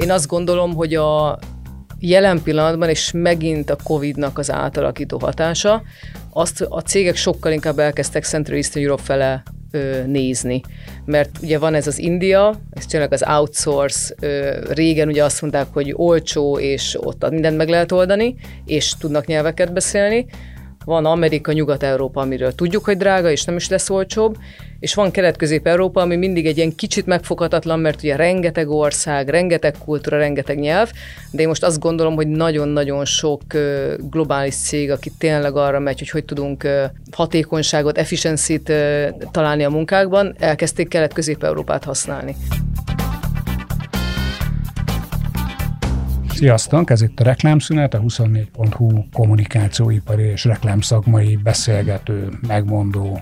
Én azt gondolom, hogy a jelen pillanatban, és megint a Covid-nak az átalakító hatása, azt a cégek sokkal inkább elkezdtek Central Eastern Europe fele nézni. Mert ugye van ez az India, ez tényleg az outsource, régen ugye azt mondták, hogy olcsó, és ott mindent meg lehet oldani, és tudnak nyelveket beszélni, van Amerika, Nyugat-Európa, amiről tudjuk, hogy drága, és nem is lesz olcsóbb, és van Kelet-Közép-Európa, ami mindig egy ilyen kicsit megfoghatatlan, mert ugye rengeteg ország, rengeteg kultúra, rengeteg nyelv, de én most azt gondolom, hogy nagyon-nagyon sok globális cég, aki tényleg arra megy, hogy hogy tudunk hatékonyságot, efficiency-t találni a munkákban, elkezdték Kelet-Közép-Európát használni. Sziasztok, ez itt a Reklámszünet, a 24.hu kommunikációipari és reklámszakmai beszélgető, megmondó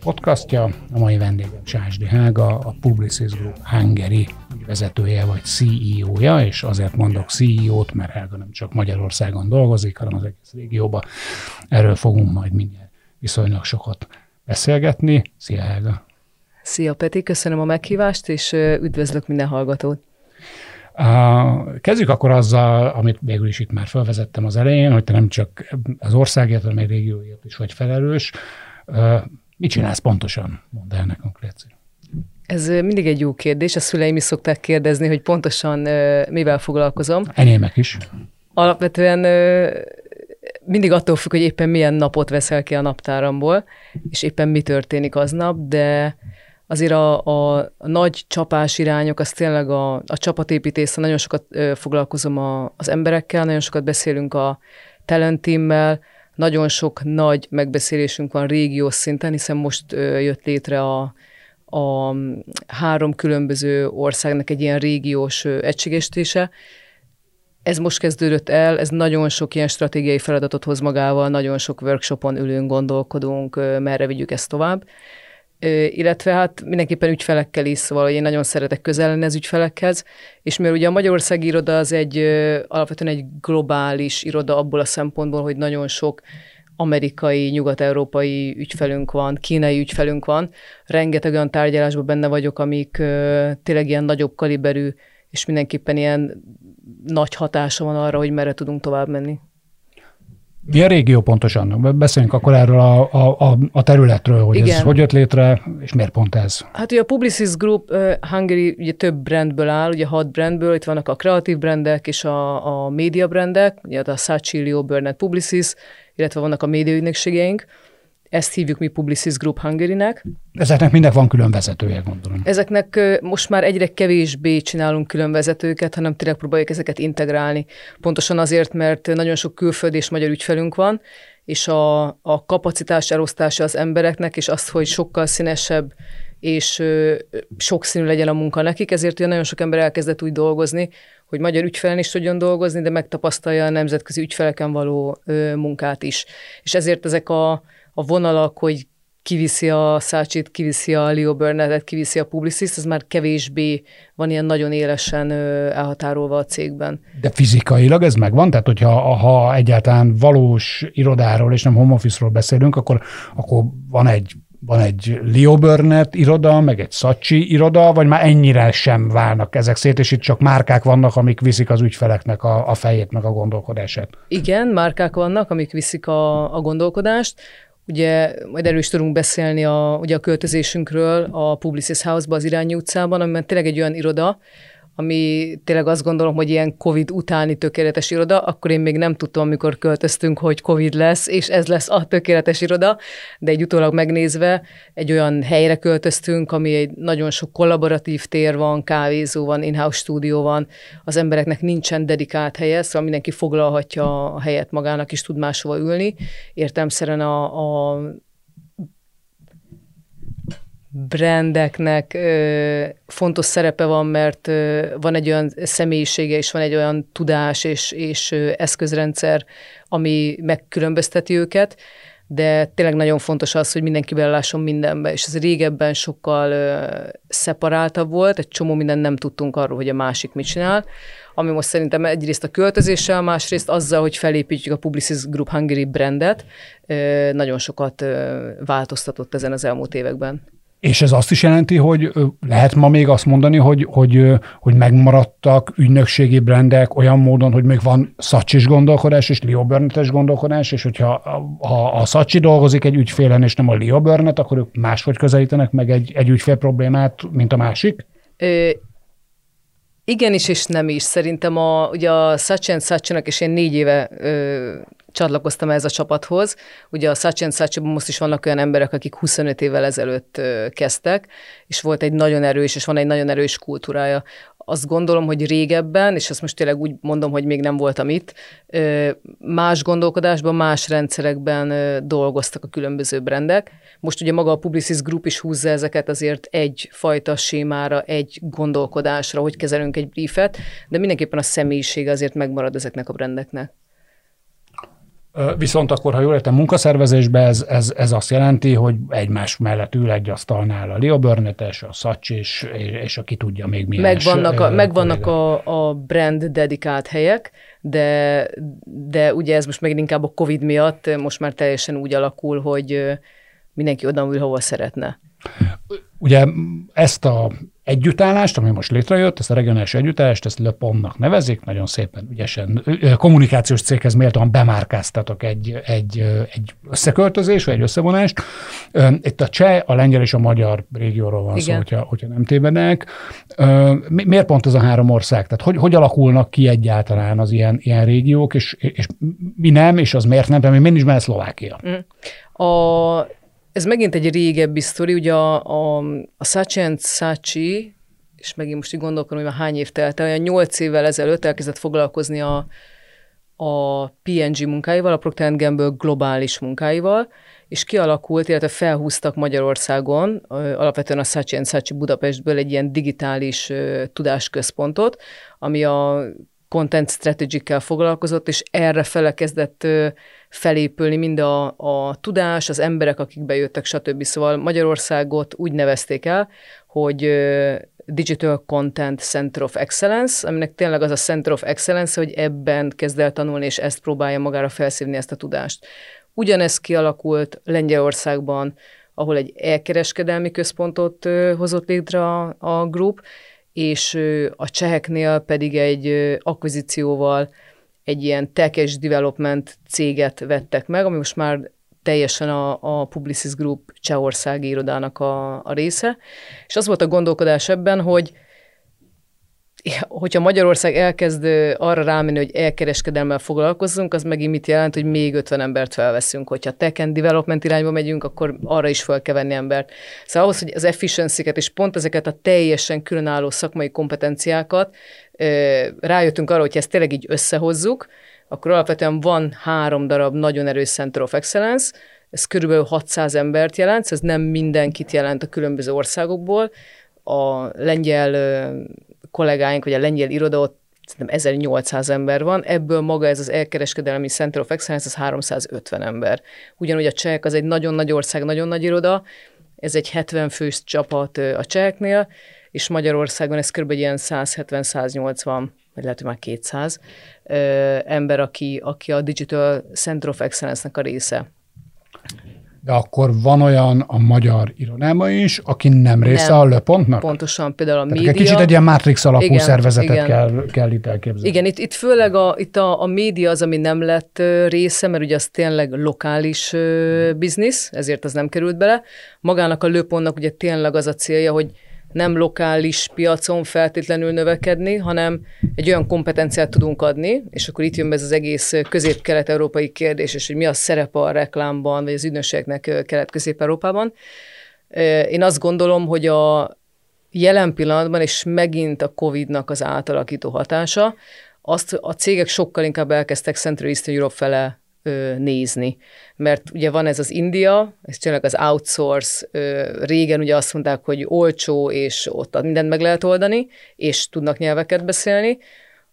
podcastja. A mai vendégem Sásdi Hága, a Publicis Group Hungary vezetője vagy CEO-ja, és azért mondok CEO-t, mert Hága nem csak Magyarországon dolgozik, hanem az egész régióban. Erről fogunk majd mindjárt viszonylag sokat beszélgetni. Szia Hága! Szia Peti, köszönöm a meghívást, és üdvözlök minden hallgatót! Kezdjük akkor azzal, amit végül is itt már felvezettem az elején, hogy te nem csak az országért, hanem egy régióért is vagy felelős. Mit csinálsz pontosan? Mondd el nekünk, Léci. Ez mindig egy jó kérdés. A szüleim is szokták kérdezni, hogy pontosan mivel foglalkozom. Enyémek is. Alapvetően mindig attól függ, hogy éppen milyen napot veszel ki a naptáramból, és éppen mi történik aznap, de azért a, a, nagy csapás irányok, az tényleg a, a csapatépítés, nagyon sokat foglalkozom a, az emberekkel, nagyon sokat beszélünk a talent teammel, nagyon sok nagy megbeszélésünk van régiós szinten, hiszen most jött létre a, a három különböző országnak egy ilyen régiós ö, egységesítése. Ez most kezdődött el, ez nagyon sok ilyen stratégiai feladatot hoz magával, nagyon sok workshopon ülünk, gondolkodunk, merre vigyük ezt tovább illetve hát mindenképpen ügyfelekkel is, szóval én nagyon szeretek közel lenni az ügyfelekhez, és mivel ugye a Magyarországi iroda az egy alapvetően egy globális iroda abból a szempontból, hogy nagyon sok amerikai, nyugat-európai ügyfelünk van, kínai ügyfelünk van, rengeteg olyan tárgyalásban benne vagyok, amik tényleg ilyen nagyobb kaliberű, és mindenképpen ilyen nagy hatása van arra, hogy merre tudunk tovább menni. Mi a régió pontosan? Beszéljünk akkor erről a, a, a területről, hogy Igen. ez hogy jött létre, és miért pont ez? Hát ugye a Publicis Group uh, Hungary ugye több brandből áll, ugye hat brandből, itt vannak a kreatív brandek és a, a média brandek, ugye a Sachi, Leo, Burnett, Publicis, illetve vannak a médiaügynökségeink. Ezt hívjuk mi Publicis Group Hungary-nek. Ezeknek mindek van külön vezetője, gondolom. Ezeknek most már egyre kevésbé csinálunk külön vezetőket, hanem tényleg próbáljuk ezeket integrálni. Pontosan azért, mert nagyon sok külföldi és magyar ügyfelünk van, és a, a kapacitás elosztása az embereknek, és az, hogy sokkal színesebb és sokszínű legyen a munka nekik, ezért ugye nagyon sok ember elkezdett úgy dolgozni, hogy magyar ügyfelen is tudjon dolgozni, de megtapasztalja a nemzetközi ügyfeleken való munkát is. És ezért ezek a a vonalak, hogy kiviszi a Szácsit, kiviszi a Leo Burnettet, kiviszi a Publicis, ez már kevésbé van ilyen nagyon élesen elhatárolva a cégben. De fizikailag ez megvan? Tehát, hogyha ha egyáltalán valós irodáról és nem home office-ról beszélünk, akkor, akkor van egy van egy Leo Burnett iroda, meg egy Szacsi iroda, vagy már ennyire sem válnak ezek szét, és itt csak márkák vannak, amik viszik az ügyfeleknek a, a fejét, meg a gondolkodását? Igen, márkák vannak, amik viszik a, a gondolkodást. Ugye majd erről is tudunk beszélni a, ugye a költözésünkről a Publicis House-ba az Irányi utcában, amiben tényleg egy olyan iroda, ami tényleg azt gondolom, hogy ilyen Covid utáni tökéletes iroda, akkor én még nem tudtam, amikor költöztünk, hogy Covid lesz, és ez lesz a tökéletes iroda, de egy utólag megnézve egy olyan helyre költöztünk, ami egy nagyon sok kollaboratív tér van, kávézó van, in-house stúdió van, az embereknek nincsen dedikált helye, szóval mindenki foglalhatja a helyet magának, és tud máshova ülni. Értelmszerűen a, a brandeknek fontos szerepe van, mert van egy olyan személyisége, és van egy olyan tudás és, és eszközrendszer, ami megkülönbözteti őket, de tényleg nagyon fontos az, hogy mindenki belelásson mindenbe, és ez régebben sokkal ö, szeparáltabb volt, egy csomó mindent nem tudtunk arról, hogy a másik mit csinál, ami most szerintem egyrészt a költözéssel, másrészt azzal, hogy felépítjük a Publicis Group Hungary brandet, nagyon sokat változtatott ezen az elmúlt években. És ez azt is jelenti, hogy lehet ma még azt mondani, hogy, hogy, hogy megmaradtak ügynökségi brendek olyan módon, hogy még van szacsis gondolkodás és Leo Burnett-es gondolkodás, és hogyha ha a szacsi dolgozik egy ügyfélen, és nem a Leo Burnett, akkor ők máshogy közelítenek meg egy, egy ügyfél problémát, mint a másik? Ö, igenis és nem is. Szerintem a, ugye a Sachin Sacsinak, és én négy éve ö, csatlakoztam ez a csapathoz. Ugye a Sachin Sacsiban most is vannak olyan emberek, akik 25 évvel ezelőtt kezdtek, és volt egy nagyon erős, és van egy nagyon erős kultúrája azt gondolom, hogy régebben, és ezt most tényleg úgy mondom, hogy még nem voltam itt, más gondolkodásban, más rendszerekben dolgoztak a különböző brendek. Most ugye maga a Publicis Group is húzza ezeket azért egy fajta sémára, egy gondolkodásra, hogy kezelünk egy briefet, de mindenképpen a személyiség azért megmarad ezeknek a brendeknek. Viszont akkor, ha jól értem, munkaszervezésben ez, ez, ez azt jelenti, hogy egymás mellett ül egy asztalnál a Leo Burnett-es, a Szacs, és, és aki tudja még milyen. Megvannak, a, megvannak a, a brand dedikált helyek, de, de ugye ez most megint inkább a Covid miatt most már teljesen úgy alakul, hogy mindenki oda ül, hova szeretne. Ugye ezt a együttállást, ami most létrejött, ezt a regionális együttállást, ezt Lepomnak nevezik, nagyon szépen ügyesen, kommunikációs céghez méltóan bemárkáztatok egy, egy, egy összeköltözés, vagy egy összevonást. Itt a cseh, a lengyel és a magyar régióról van Igen. szó, hogyha, hogyha nem tévedek. Miért pont ez a három ország? Tehát hogy, hogy alakulnak ki egyáltalán az ilyen, ilyen régiók, és, és mi nem, és az miért nem? Tehát miért is benne Szlovákia? Mm. A ez megint egy régebbi sztori, ugye a, a, a Sachi and Sachi, és megint most így gondolkodom, hogy már hány év telt el, olyan nyolc évvel ezelőtt elkezdett foglalkozni a, a PNG munkáival, a Procter Gamble globális munkáival, és kialakult, illetve felhúztak Magyarországon, alapvetően a and Sachi Budapestből egy ilyen digitális tudásközpontot, ami a content strategy foglalkozott, és erre fele kezdett felépülni mind a, a tudás, az emberek, akik bejöttek, stb. Szóval Magyarországot úgy nevezték el, hogy Digital Content Center of Excellence, aminek tényleg az a Center of Excellence, hogy ebben kezd el tanulni, és ezt próbálja magára felszívni ezt a tudást. Ugyanez kialakult Lengyelországban, ahol egy elkereskedelmi központot hozott létre a, a group, és a cseheknél pedig egy akvizícióval egy ilyen tech és development céget vettek meg, ami most már teljesen a, a Publicis Group csehországi irodának a, a része. És az volt a gondolkodás ebben, hogy hogyha Magyarország elkezd arra rámenni, hogy elkereskedelmmel foglalkozzunk, az megint mit jelent, hogy még 50 embert felveszünk. Hogyha tech and development irányba megyünk, akkor arra is fel kell venni embert. Szóval ahhoz, hogy az efficiency és pont ezeket a teljesen különálló szakmai kompetenciákat rájöttünk arra, hogy ezt tényleg így összehozzuk, akkor alapvetően van három darab nagyon erős Center of Excellence, ez körülbelül 600 embert jelent, ez nem mindenkit jelent a különböző országokból. A lengyel kollégáink, vagy a lengyel iroda ott szerintem 1800 ember van, ebből maga ez az elkereskedelmi Center of Excellence, az 350 ember. Ugyanúgy a csehek az egy nagyon nagy ország, nagyon nagy iroda, ez egy 70 fős csapat a cseheknél, és Magyarországon ez kb. ilyen 170-180, vagy lehet, hogy már 200 ember, aki, aki a Digital Center of Excellence-nek a része de akkor van olyan a magyar irodában is, aki nem része nem. a löpontnak? Pontosan, például a Tehát média. Egy kicsit egy ilyen Matrix alapú igen, szervezetet igen. Kell, kell itt elképzelni. Igen, itt, itt főleg a, itt a, a média az, ami nem lett része, mert ugye az tényleg lokális biznisz, ezért az nem került bele. Magának a löpontnak ugye tényleg az a célja, hogy nem lokális piacon feltétlenül növekedni, hanem egy olyan kompetenciát tudunk adni, és akkor itt jön be ez az egész közép-kelet-európai kérdés, és hogy mi a szerepe a reklámban, vagy az ügynökségnek kelet-közép-európában. Én azt gondolom, hogy a jelen pillanatban, és megint a COVID-nak az átalakító hatása, azt a cégek sokkal inkább elkezdtek Central Eastern Europe fele nézni. Mert ugye van ez az India, ez tényleg az outsource, régen ugye azt mondták, hogy olcsó, és ott mindent meg lehet oldani, és tudnak nyelveket beszélni.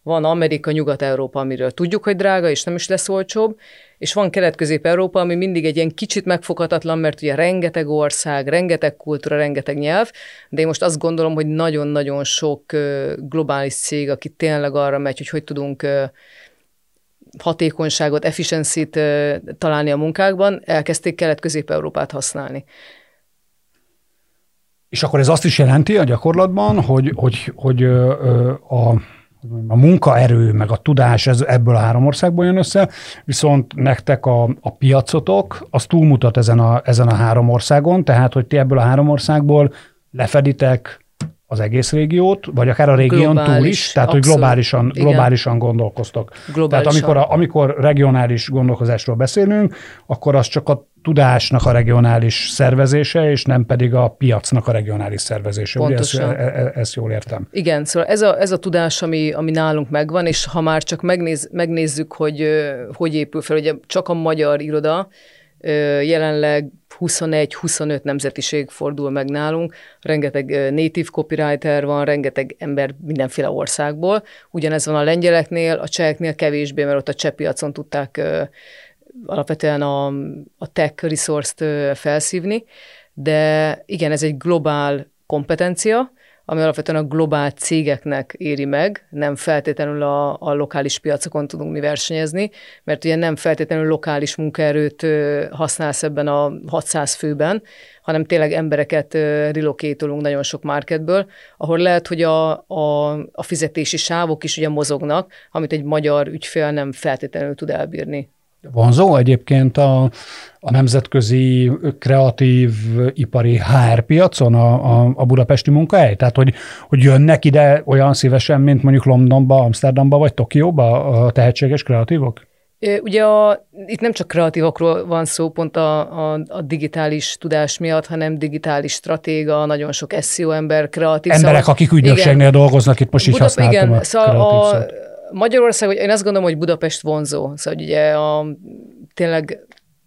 Van Amerika, Nyugat-Európa, amiről tudjuk, hogy drága, és nem is lesz olcsóbb, és van Kelet-Közép-Európa, ami mindig egy ilyen kicsit megfoghatatlan, mert ugye rengeteg ország, rengeteg kultúra, rengeteg nyelv, de én most azt gondolom, hogy nagyon-nagyon sok globális cég, aki tényleg arra megy, hogy hogy tudunk hatékonyságot, efficiency-t találni a munkákban, elkezdték Kelet-Közép-Európát használni. És akkor ez azt is jelenti a gyakorlatban, hogy, hogy, hogy a, a munkaerő, meg a tudás ez, ebből a három országból jön össze, viszont nektek a, a piacotok, az túlmutat ezen a, ezen a három országon, tehát hogy ti ebből a három országból lefeditek az egész régiót, vagy akár a régión globális, túl is, tehát abszolút, hogy globálisan, globálisan gondolkoztok. Globálisan. Tehát amikor, a, amikor regionális gondolkozásról beszélünk, akkor az csak a tudásnak a regionális szervezése, és nem pedig a piacnak a regionális szervezése. Pontosan. Ugye ezt, e, e, ezt jól értem. Igen, szóval ez a, ez a tudás, ami, ami nálunk megvan, és ha már csak megnéz, megnézzük, hogy hogy épül fel, ugye csak a magyar iroda, jelenleg 21-25 nemzetiség fordul meg nálunk, rengeteg native copywriter van, rengeteg ember mindenféle országból. Ugyanez van a lengyeleknél, a cseheknél kevésbé, mert ott a cseh piacon tudták alapvetően a, a tech resource-t felszívni, de igen, ez egy globál kompetencia, ami alapvetően a globál cégeknek éri meg, nem feltétlenül a, a lokális piacokon tudunk mi versenyezni, mert ugye nem feltétlenül lokális munkaerőt használsz ebben a 600 főben, hanem tényleg embereket relokétolunk nagyon sok marketből, ahol lehet, hogy a, a, a fizetési sávok is ugye mozognak, amit egy magyar ügyfél nem feltétlenül tud elbírni. Vonzó egyébként a, a nemzetközi kreatív ipari HR piacon a, a, a budapesti munkahely? Tehát, hogy, hogy jönnek ide olyan szívesen, mint mondjuk Londonba, Amsterdamba vagy Tokióba a tehetséges kreatívok? Ugye a, itt nem csak kreatívokról van szó pont a, a, a digitális tudás miatt, hanem digitális stratéga, nagyon sok SEO ember, kreatív. Emberek, szóval, akik ügynökségnél igen, dolgoznak, itt most is Budap, használtam igen, a szóval a, Magyarország, én azt gondolom, hogy Budapest vonzó. Szóval ugye a, tényleg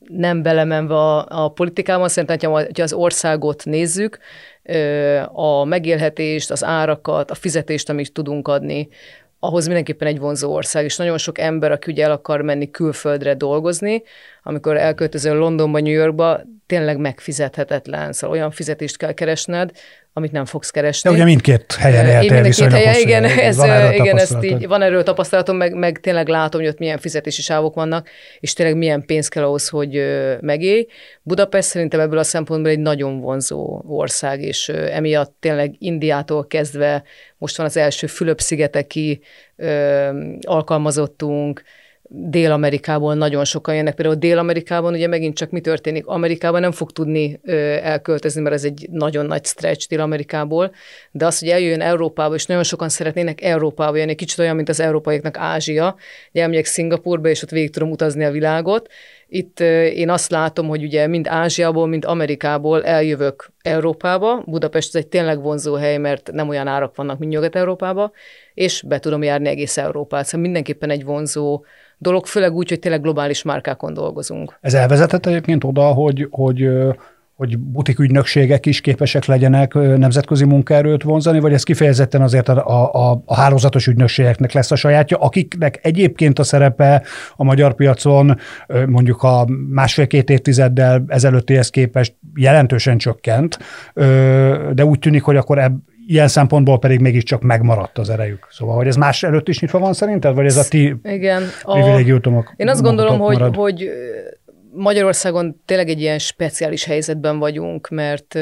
nem belemenve a, a politikában, szerintem, hogyha az országot nézzük, a megélhetést, az árakat, a fizetést, amit tudunk adni, ahhoz mindenképpen egy vonzó ország, és nagyon sok ember, aki ugye el akar menni külföldre dolgozni, amikor elköltözöl Londonba, New Yorkba, tényleg megfizethetetlen, szóval olyan fizetést kell keresned, amit nem fogsz keresni. De ugye mindkét helyen éltél mindkét helyen, igen, ez, van igen ezt így, van erről tapasztalatom, meg, meg tényleg látom, hogy ott milyen fizetési sávok vannak, és tényleg milyen pénz kell ahhoz, hogy megélj. Budapest szerintem ebből a szempontból egy nagyon vonzó ország, és emiatt tényleg Indiától kezdve most van az első Fülöp-szigeteki alkalmazottunk, Dél-Amerikából nagyon sokan jönnek. Például Dél-Amerikában ugye megint csak mi történik? Amerikában nem fog tudni ö, elköltözni, mert ez egy nagyon nagy stretch Dél-Amerikából, de az, hogy eljön Európába, és nagyon sokan szeretnének Európába jönni, kicsit olyan, mint az európaiaknak Ázsia, ugye elmegyek Szingapurba, és ott végig tudom utazni a világot. Itt ö, én azt látom, hogy ugye mind Ázsiából, mind Amerikából eljövök Európába. Budapest ez egy tényleg vonzó hely, mert nem olyan árak vannak, mint Nyugat-Európába, és be tudom járni egész Európát. Szóval mindenképpen egy vonzó dolog, főleg úgy, hogy tényleg globális márkákon dolgozunk. Ez elvezetett egyébként oda, hogy, hogy hogy butik ügynökségek is képesek legyenek nemzetközi munkaerőt vonzani, vagy ez kifejezetten azért a, a, a hálózatos ügynökségeknek lesz a sajátja, akiknek egyébként a szerepe a magyar piacon mondjuk a másfél-két évtizeddel ezelőttihez képest jelentősen csökkent, de úgy tűnik, hogy akkor ebb, ilyen szempontból pedig mégiscsak megmaradt az erejük. Szóval, hogy ez más előtt is nyitva van szerinted, vagy ez a ti Igen, privilégiumok? Én azt gondolom, hogy, hogy Magyarországon tényleg egy ilyen speciális helyzetben vagyunk, mert uh,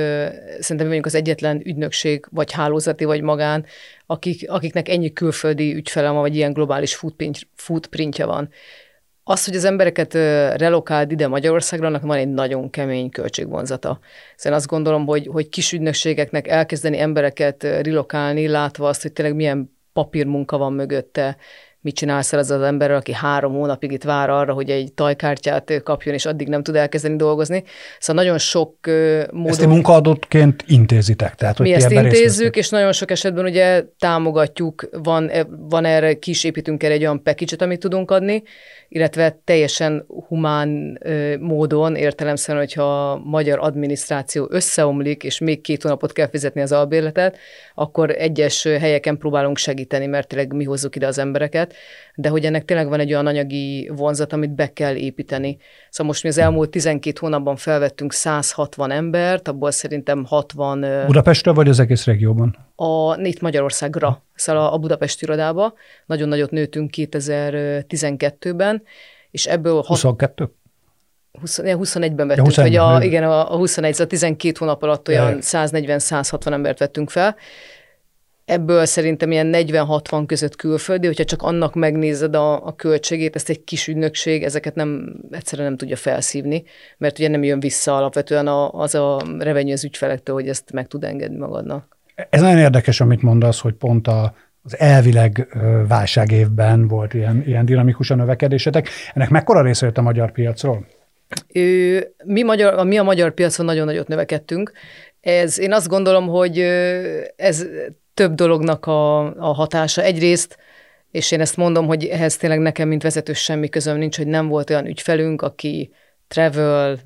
szerintem mi vagyunk az egyetlen ügynökség, vagy hálózati, vagy magán, akik, akiknek ennyi külföldi ügyfele van, vagy ilyen globális footprint, footprintja van. Az, hogy az embereket relokáld ide Magyarországra, annak van egy nagyon kemény költségvonzata. Szóval azt gondolom, hogy, hogy kis ügynökségeknek elkezdeni embereket relokálni, látva azt, hogy tényleg milyen papírmunka van mögötte, mit csinálsz el az az emberrel, aki három hónapig itt vár arra, hogy egy tajkártyát kapjon, és addig nem tud elkezdeni dolgozni. Szóval nagyon sok módon... Ezt munkaadóként intézitek? Tehát, hogy mi ezt intézzük, és nagyon sok esetben ugye támogatjuk, van, e, van erre, kisépítünk erre egy olyan package amit tudunk adni, illetve teljesen humán módon, értelemszerűen, hogyha a magyar adminisztráció összeomlik, és még két hónapot kell fizetni az albérletet, akkor egyes helyeken próbálunk segíteni, mert tényleg mi hozzuk ide az embereket, de hogy ennek tényleg van egy olyan anyagi vonzat, amit be kell építeni. Szóval most mi az elmúlt 12 hónapban felvettünk 160 embert, abból szerintem 60... Budapestre vagy az egész régióban? A, itt Magyarországra, szóval a Budapest irodába. Nagyon nagyot nőtünk 2012-ben, és ebből... 22? 20, 21-ben vettünk, ja, 21, vagy a, igen, a, a 21, a 12 hónap alatt olyan 140-160 embert vettünk fel. Ebből szerintem ilyen 40-60 között külföldi, hogyha csak annak megnézed a, a költségét, ezt egy kis ügynökség, ezeket nem egyszerűen nem tudja felszívni, mert ugye nem jön vissza alapvetően a, az a revenue az ügyfelektől, hogy ezt meg tud engedni magadnak. Ez nagyon érdekes, amit mondasz, hogy pont a, az elvileg válságévben volt ilyen, ilyen dinamikus a növekedésetek. Ennek mekkora része jött a magyar piacról? Ő, mi, magyar, mi a magyar piacon nagyon nagyot növekedtünk. Ez, én azt gondolom, hogy ez több dolognak a, a hatása. Egyrészt, és én ezt mondom, hogy ehhez tényleg nekem, mint vezető semmi közöm nincs, hogy nem volt olyan ügyfelünk, aki travel,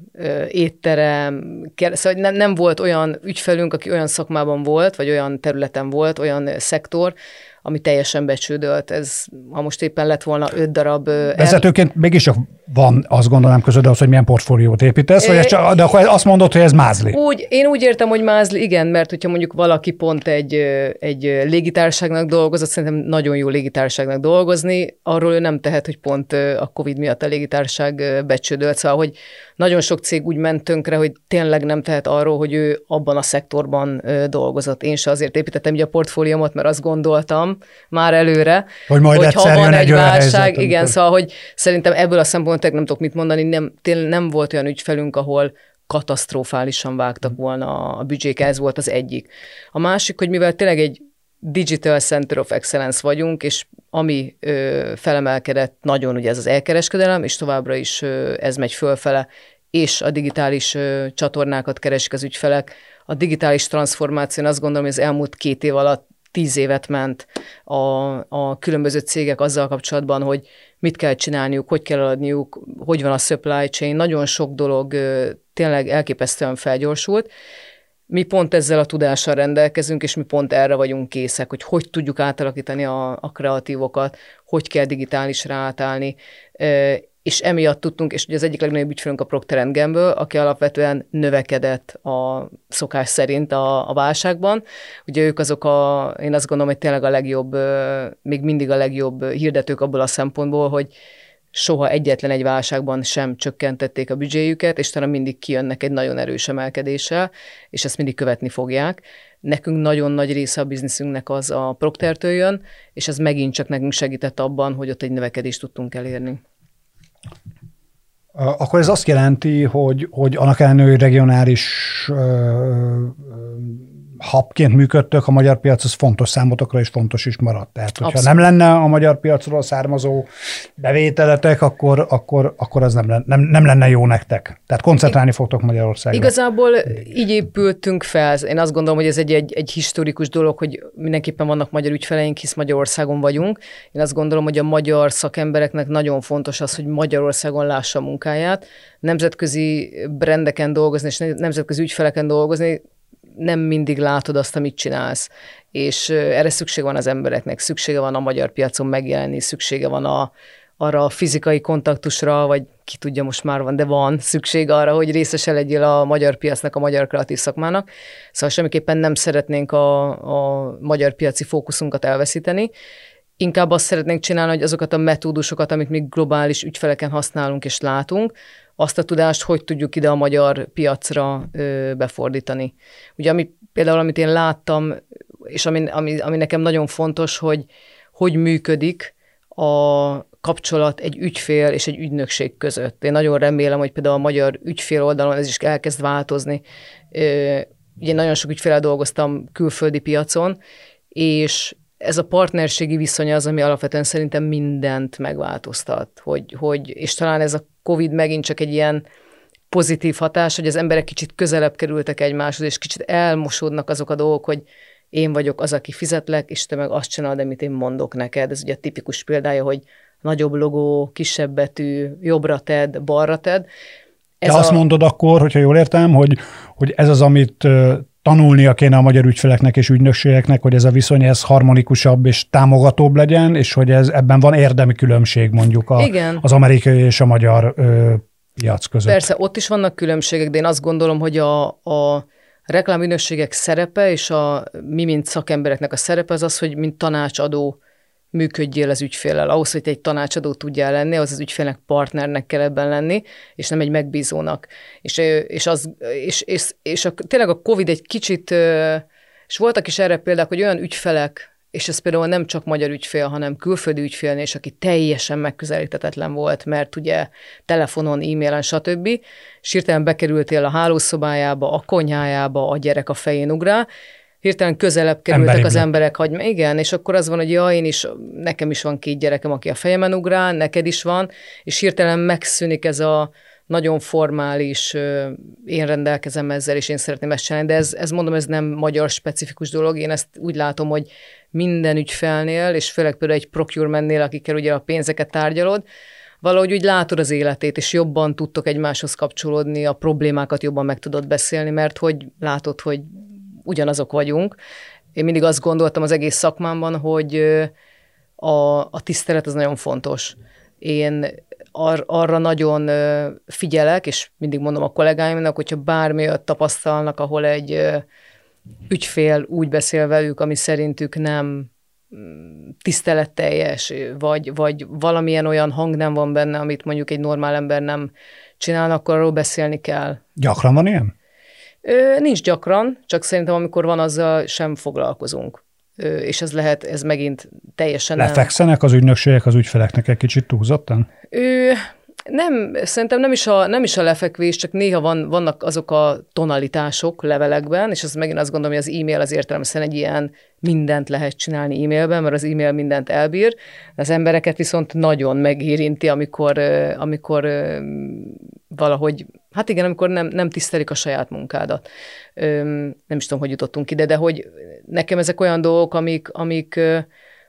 étterem, szóval nem, nem volt olyan ügyfelünk, aki olyan szakmában volt, vagy olyan területen volt, olyan szektor, ami teljesen becsődölt. Ez, ha most éppen lett volna öt darab... Vezetőként el... mégis van, azt gondolom között az, hogy milyen portfóliót építesz, vagy csak, de akkor azt mondod, hogy ez mázli. Úgy, én úgy értem, hogy mázli, igen, mert hogyha mondjuk valaki pont egy, egy légitárságnak dolgozott, szerintem nagyon jó légitárságnak dolgozni, arról ő nem tehet, hogy pont a Covid miatt a légitárság becsődölt. Szóval, hogy nagyon sok cég úgy ment tönkre, hogy tényleg nem tehet arról, hogy ő abban a szektorban dolgozott. Én se azért építettem így a portfóliómat, mert azt gondoltam már előre, hogy majd hogy ha van egy válság, helyzet, igen, amikor... szóval, hogy szerintem ebből a szempontból nem tudok mit mondani, nem, tényleg nem volt olyan ügyfelünk, ahol katasztrofálisan vágtak volna a büdzsék, ez volt az egyik. A másik, hogy mivel tényleg egy Digital Center of Excellence vagyunk, és ami ö, felemelkedett nagyon, ugye ez az elkereskedelem, és továbbra is ö, ez megy fölfele, és a digitális ö, csatornákat keresik az ügyfelek. A digitális transformáció, azt gondolom, hogy az elmúlt két év alatt tíz évet ment a, a különböző cégek azzal kapcsolatban, hogy mit kell csinálniuk, hogy kell adniuk, hogy van a supply chain, nagyon sok dolog ö, tényleg elképesztően felgyorsult, mi pont ezzel a tudással rendelkezünk, és mi pont erre vagyunk készek, hogy hogy tudjuk átalakítani a, a kreatívokat, hogy kell digitálisra átállni, és emiatt tudtunk, és ugye az egyik legnagyobb ügyfelünk a Procter Gamble, aki alapvetően növekedett a szokás szerint a, a válságban. Ugye ők azok a, én azt gondolom, hogy tényleg a legjobb, még mindig a legjobb hirdetők abból a szempontból, hogy soha egyetlen egy válságban sem csökkentették a büdzséjüket, és talán mindig kijönnek egy nagyon erős emelkedéssel, és ezt mindig követni fogják. Nekünk nagyon nagy része a bizniszünknek az a Proctertől jön, és ez megint csak nekünk segített abban, hogy ott egy növekedést tudtunk elérni. Akkor ez azt jelenti, hogy, hogy annak ellenőri regionális habként működtök, a magyar piac az fontos számotokra, és fontos is maradt. Tehát, hogyha Abszolút. nem lenne a magyar piacról származó bevételetek, akkor, akkor, akkor az nem, nem, nem lenne jó nektek. Tehát koncentrálni fogtok Magyarországra. Igazából így épültünk fel. Én azt gondolom, hogy ez egy, egy, egy historikus dolog, hogy mindenképpen vannak magyar ügyfeleink, hisz Magyarországon vagyunk. Én azt gondolom, hogy a magyar szakembereknek nagyon fontos az, hogy Magyarországon lássa a munkáját, nemzetközi brendeken dolgozni, és nemzetközi ügyfeleken dolgozni, nem mindig látod azt, amit csinálsz. És erre szükség van az embereknek, szüksége van a magyar piacon megjelenni, szüksége van a, arra a fizikai kontaktusra, vagy ki tudja, most már van, de van szükség arra, hogy részese legyél a magyar piacnak, a magyar kreatív szakmának. Szóval semmiképpen nem szeretnénk a, a magyar piaci fókuszunkat elveszíteni, inkább azt szeretnénk csinálni, hogy azokat a metódusokat, amit mi globális ügyfeleken használunk és látunk, azt a tudást hogy tudjuk ide a magyar piacra ö, befordítani. Ugye ami, például, amit én láttam, és ami, ami, ami nekem nagyon fontos, hogy hogy működik a kapcsolat egy ügyfél és egy ügynökség között. Én nagyon remélem, hogy például a magyar ügyfél oldalon ez is elkezd változni. Ugye nagyon sok ügyfél dolgoztam külföldi piacon, és ez a partnerségi viszony az, ami alapvetően szerintem mindent megváltoztat, hogy, hogy, és talán ez a Covid megint csak egy ilyen pozitív hatás, hogy az emberek kicsit közelebb kerültek egymáshoz, és kicsit elmosódnak azok a dolgok, hogy én vagyok az, aki fizetlek, és te meg azt csinálod, amit én mondok neked. Ez ugye a tipikus példája, hogy nagyobb logó, kisebb betű, jobbra ted, balra ted. Ez Te a... azt mondod akkor, hogyha jól értem, hogy, hogy ez az, amit tanulnia kéne a magyar ügyfeleknek és ügynökségeknek, hogy ez a viszony ez harmonikusabb és támogatóbb legyen, és hogy ez ebben van érdemi különbség mondjuk a, Igen. az amerikai és a magyar ö, piac között. Persze, ott is vannak különbségek, de én azt gondolom, hogy a, a reklámügynökségek szerepe és a mi, mint szakembereknek a szerepe az az, hogy mint tanácsadó működjél az ügyféllel. Ahhoz, hogy egy tanácsadó tudjál lenni, az az ügyfélnek partnernek kell ebben lenni, és nem egy megbízónak. És, és, az, és, és, és a, tényleg a COVID egy kicsit, és voltak is erre példák, hogy olyan ügyfelek, és ez például nem csak magyar ügyfél, hanem külföldi ügyfélnél és aki teljesen megközelítetetlen volt, mert ugye telefonon, e-mailen, stb. És hirtelen bekerültél a hálószobájába, a konyhájába, a gyerek a fején ugrál, hirtelen közelebb kerültek Emberi az emberek, hogy igen, és akkor az van, hogy ja, én is, nekem is van két gyerekem, aki a fejemen ugrál, neked is van, és hirtelen megszűnik ez a nagyon formális, én rendelkezem ezzel, és én szeretném ezt csinálni, de ez, ez mondom, ez nem magyar specifikus dolog, én ezt úgy látom, hogy minden ügyfelnél, és főleg például egy procurementnél, akikkel ugye a pénzeket tárgyalod, valahogy úgy látod az életét, és jobban tudtok egymáshoz kapcsolódni, a problémákat jobban meg tudod beszélni, mert hogy látod, hogy ugyanazok vagyunk. Én mindig azt gondoltam az egész szakmámban, hogy a, a tisztelet az nagyon fontos. Én ar, arra nagyon figyelek, és mindig mondom a kollégáimnak, hogyha bármi tapasztalnak, ahol egy ügyfél úgy beszél velük, ami szerintük nem mm, tiszteletteljes, vagy, vagy valamilyen olyan hang nem van benne, amit mondjuk egy normál ember nem csinál, akkor arról beszélni kell. Gyakran van ilyen? Ö, nincs gyakran, csak szerintem amikor van, azzal sem foglalkozunk. Ö, és ez lehet, ez megint teljesen Lefekszenek az ügynökségek az ügyfeleknek egy kicsit túlzottan? Ö, nem, szerintem nem is, a, nem is a lefekvés, csak néha van, vannak azok a tonalitások levelekben, és az megint azt gondolom, hogy az e-mail az értelemszerűen egy ilyen mindent lehet csinálni e-mailben, mert az e-mail mindent elbír. Az embereket viszont nagyon megérinti, amikor, amikor valahogy, hát igen, amikor nem, nem tisztelik a saját munkádat. Nem is tudom, hogy jutottunk ide, de hogy nekem ezek olyan dolgok, amik, amik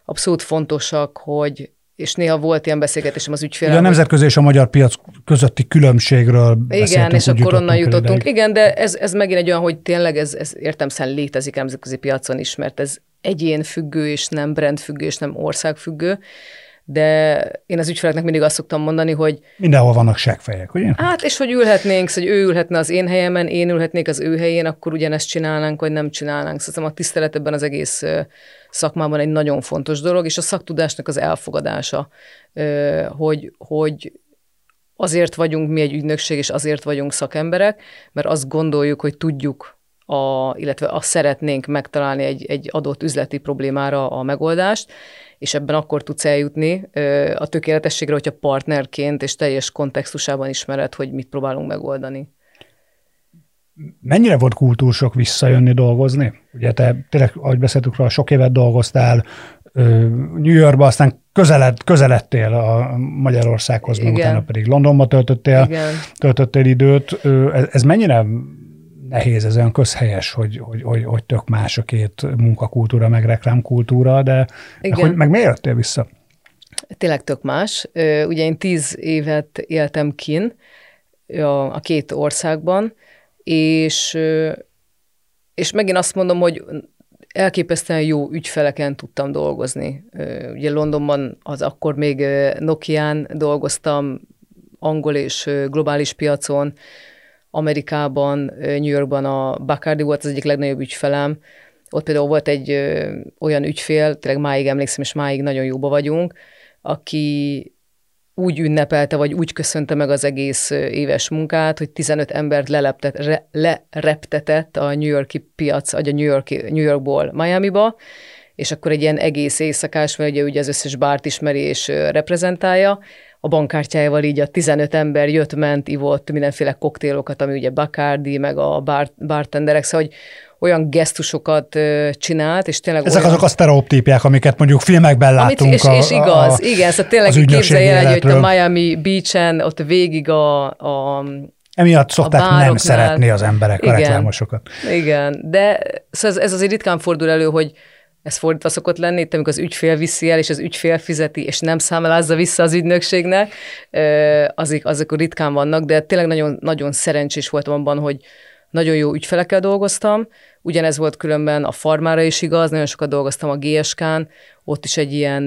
abszolút fontosak, hogy és néha volt ilyen beszélgetésem az ügyfélel. a nemzetközi és a magyar piac közötti különbségről Igen, és akkor onnan jutottunk. Ideig. Igen, de ez, ez megint egy olyan, hogy tényleg ez, ez értemszerűen létezik nemzetközi piacon is, mert ez egyén függő, és nem brand függő, és nem ország függő de én az ügyfeleknek mindig azt szoktam mondani, hogy... Mindenhol vannak seggfejek, ugye? Hát, és hogy ülhetnénk, hogy ő ülhetne az én helyemen, én ülhetnék az ő helyén, akkor ugyanezt csinálnánk, vagy nem csinálnánk. Szóval a tisztelet ebben az egész szakmában egy nagyon fontos dolog, és a szaktudásnak az elfogadása, hogy, hogy azért vagyunk mi egy ügynökség, és azért vagyunk szakemberek, mert azt gondoljuk, hogy tudjuk a, illetve azt szeretnénk megtalálni egy, egy adott üzleti problémára a megoldást, és ebben akkor tudsz eljutni a tökéletességre, hogyha partnerként és teljes kontextusában ismered, hogy mit próbálunk megoldani. Mennyire volt kultúrsok visszajönni dolgozni? Ugye te tényleg, ahogy beszéltük róla, sok évet dolgoztál New Yorkba, aztán közeled, közeledtél a Magyarországhoz, Igen. utána pedig Londonba töltöttél, Igen. töltöttél időt. Ez mennyire nehéz, ez olyan közhelyes, hogy, hogy, hogy, hogy tök más a két munkakultúra, meg reklámkultúra, de Igen. Meg, hogy, meg miért jöttél vissza? Tényleg tök más. Ugye én tíz évet éltem kin a, a két országban, és, és megint azt mondom, hogy elképesztően jó ügyfeleken tudtam dolgozni. Ugye Londonban az akkor még Nokián dolgoztam, angol és globális piacon, Amerikában, New Yorkban a Bacardi volt az egyik legnagyobb ügyfelem, ott például volt egy olyan ügyfél, tényleg máig emlékszem, és máig nagyon jóba vagyunk, aki úgy ünnepelte, vagy úgy köszönte meg az egész éves munkát, hogy 15 embert leleptet, re, lereptetett a New Yorki piac, vagy a New, Yorki, New Yorkból Miami-ba, és akkor egy ilyen egész éjszakás, mert ugye, ugye az összes bárt ismeri és reprezentálja, a bankkártyájával így a 15 ember jött, ment, ivott mindenféle koktélokat, ami ugye Bacardi, meg a bar, bartenderek, szóval, hogy olyan gesztusokat csinált, és tényleg Ezek olyan... azok a sztereotípiák, amiket mondjuk filmekben látunk. Amit, és, a, és igaz, a, igen, szóval tényleg képzelj el, hogy a Miami Beach-en, ott végig a, a Emiatt szokták nem szeretni az emberek igen, a reklámosokat. Igen, de szóval ez, ez azért ritkán fordul elő, hogy ez fordítva szokott lenni, itt amikor az ügyfél viszi el, és az ügyfél fizeti, és nem számlázza vissza az ügynökségnek, azok, azok ritkán vannak, de tényleg nagyon, nagyon szerencsés voltam abban, hogy nagyon jó ügyfelekkel dolgoztam, ugyanez volt különben a farmára is igaz, nagyon sokat dolgoztam a GSK-n, ott is egy ilyen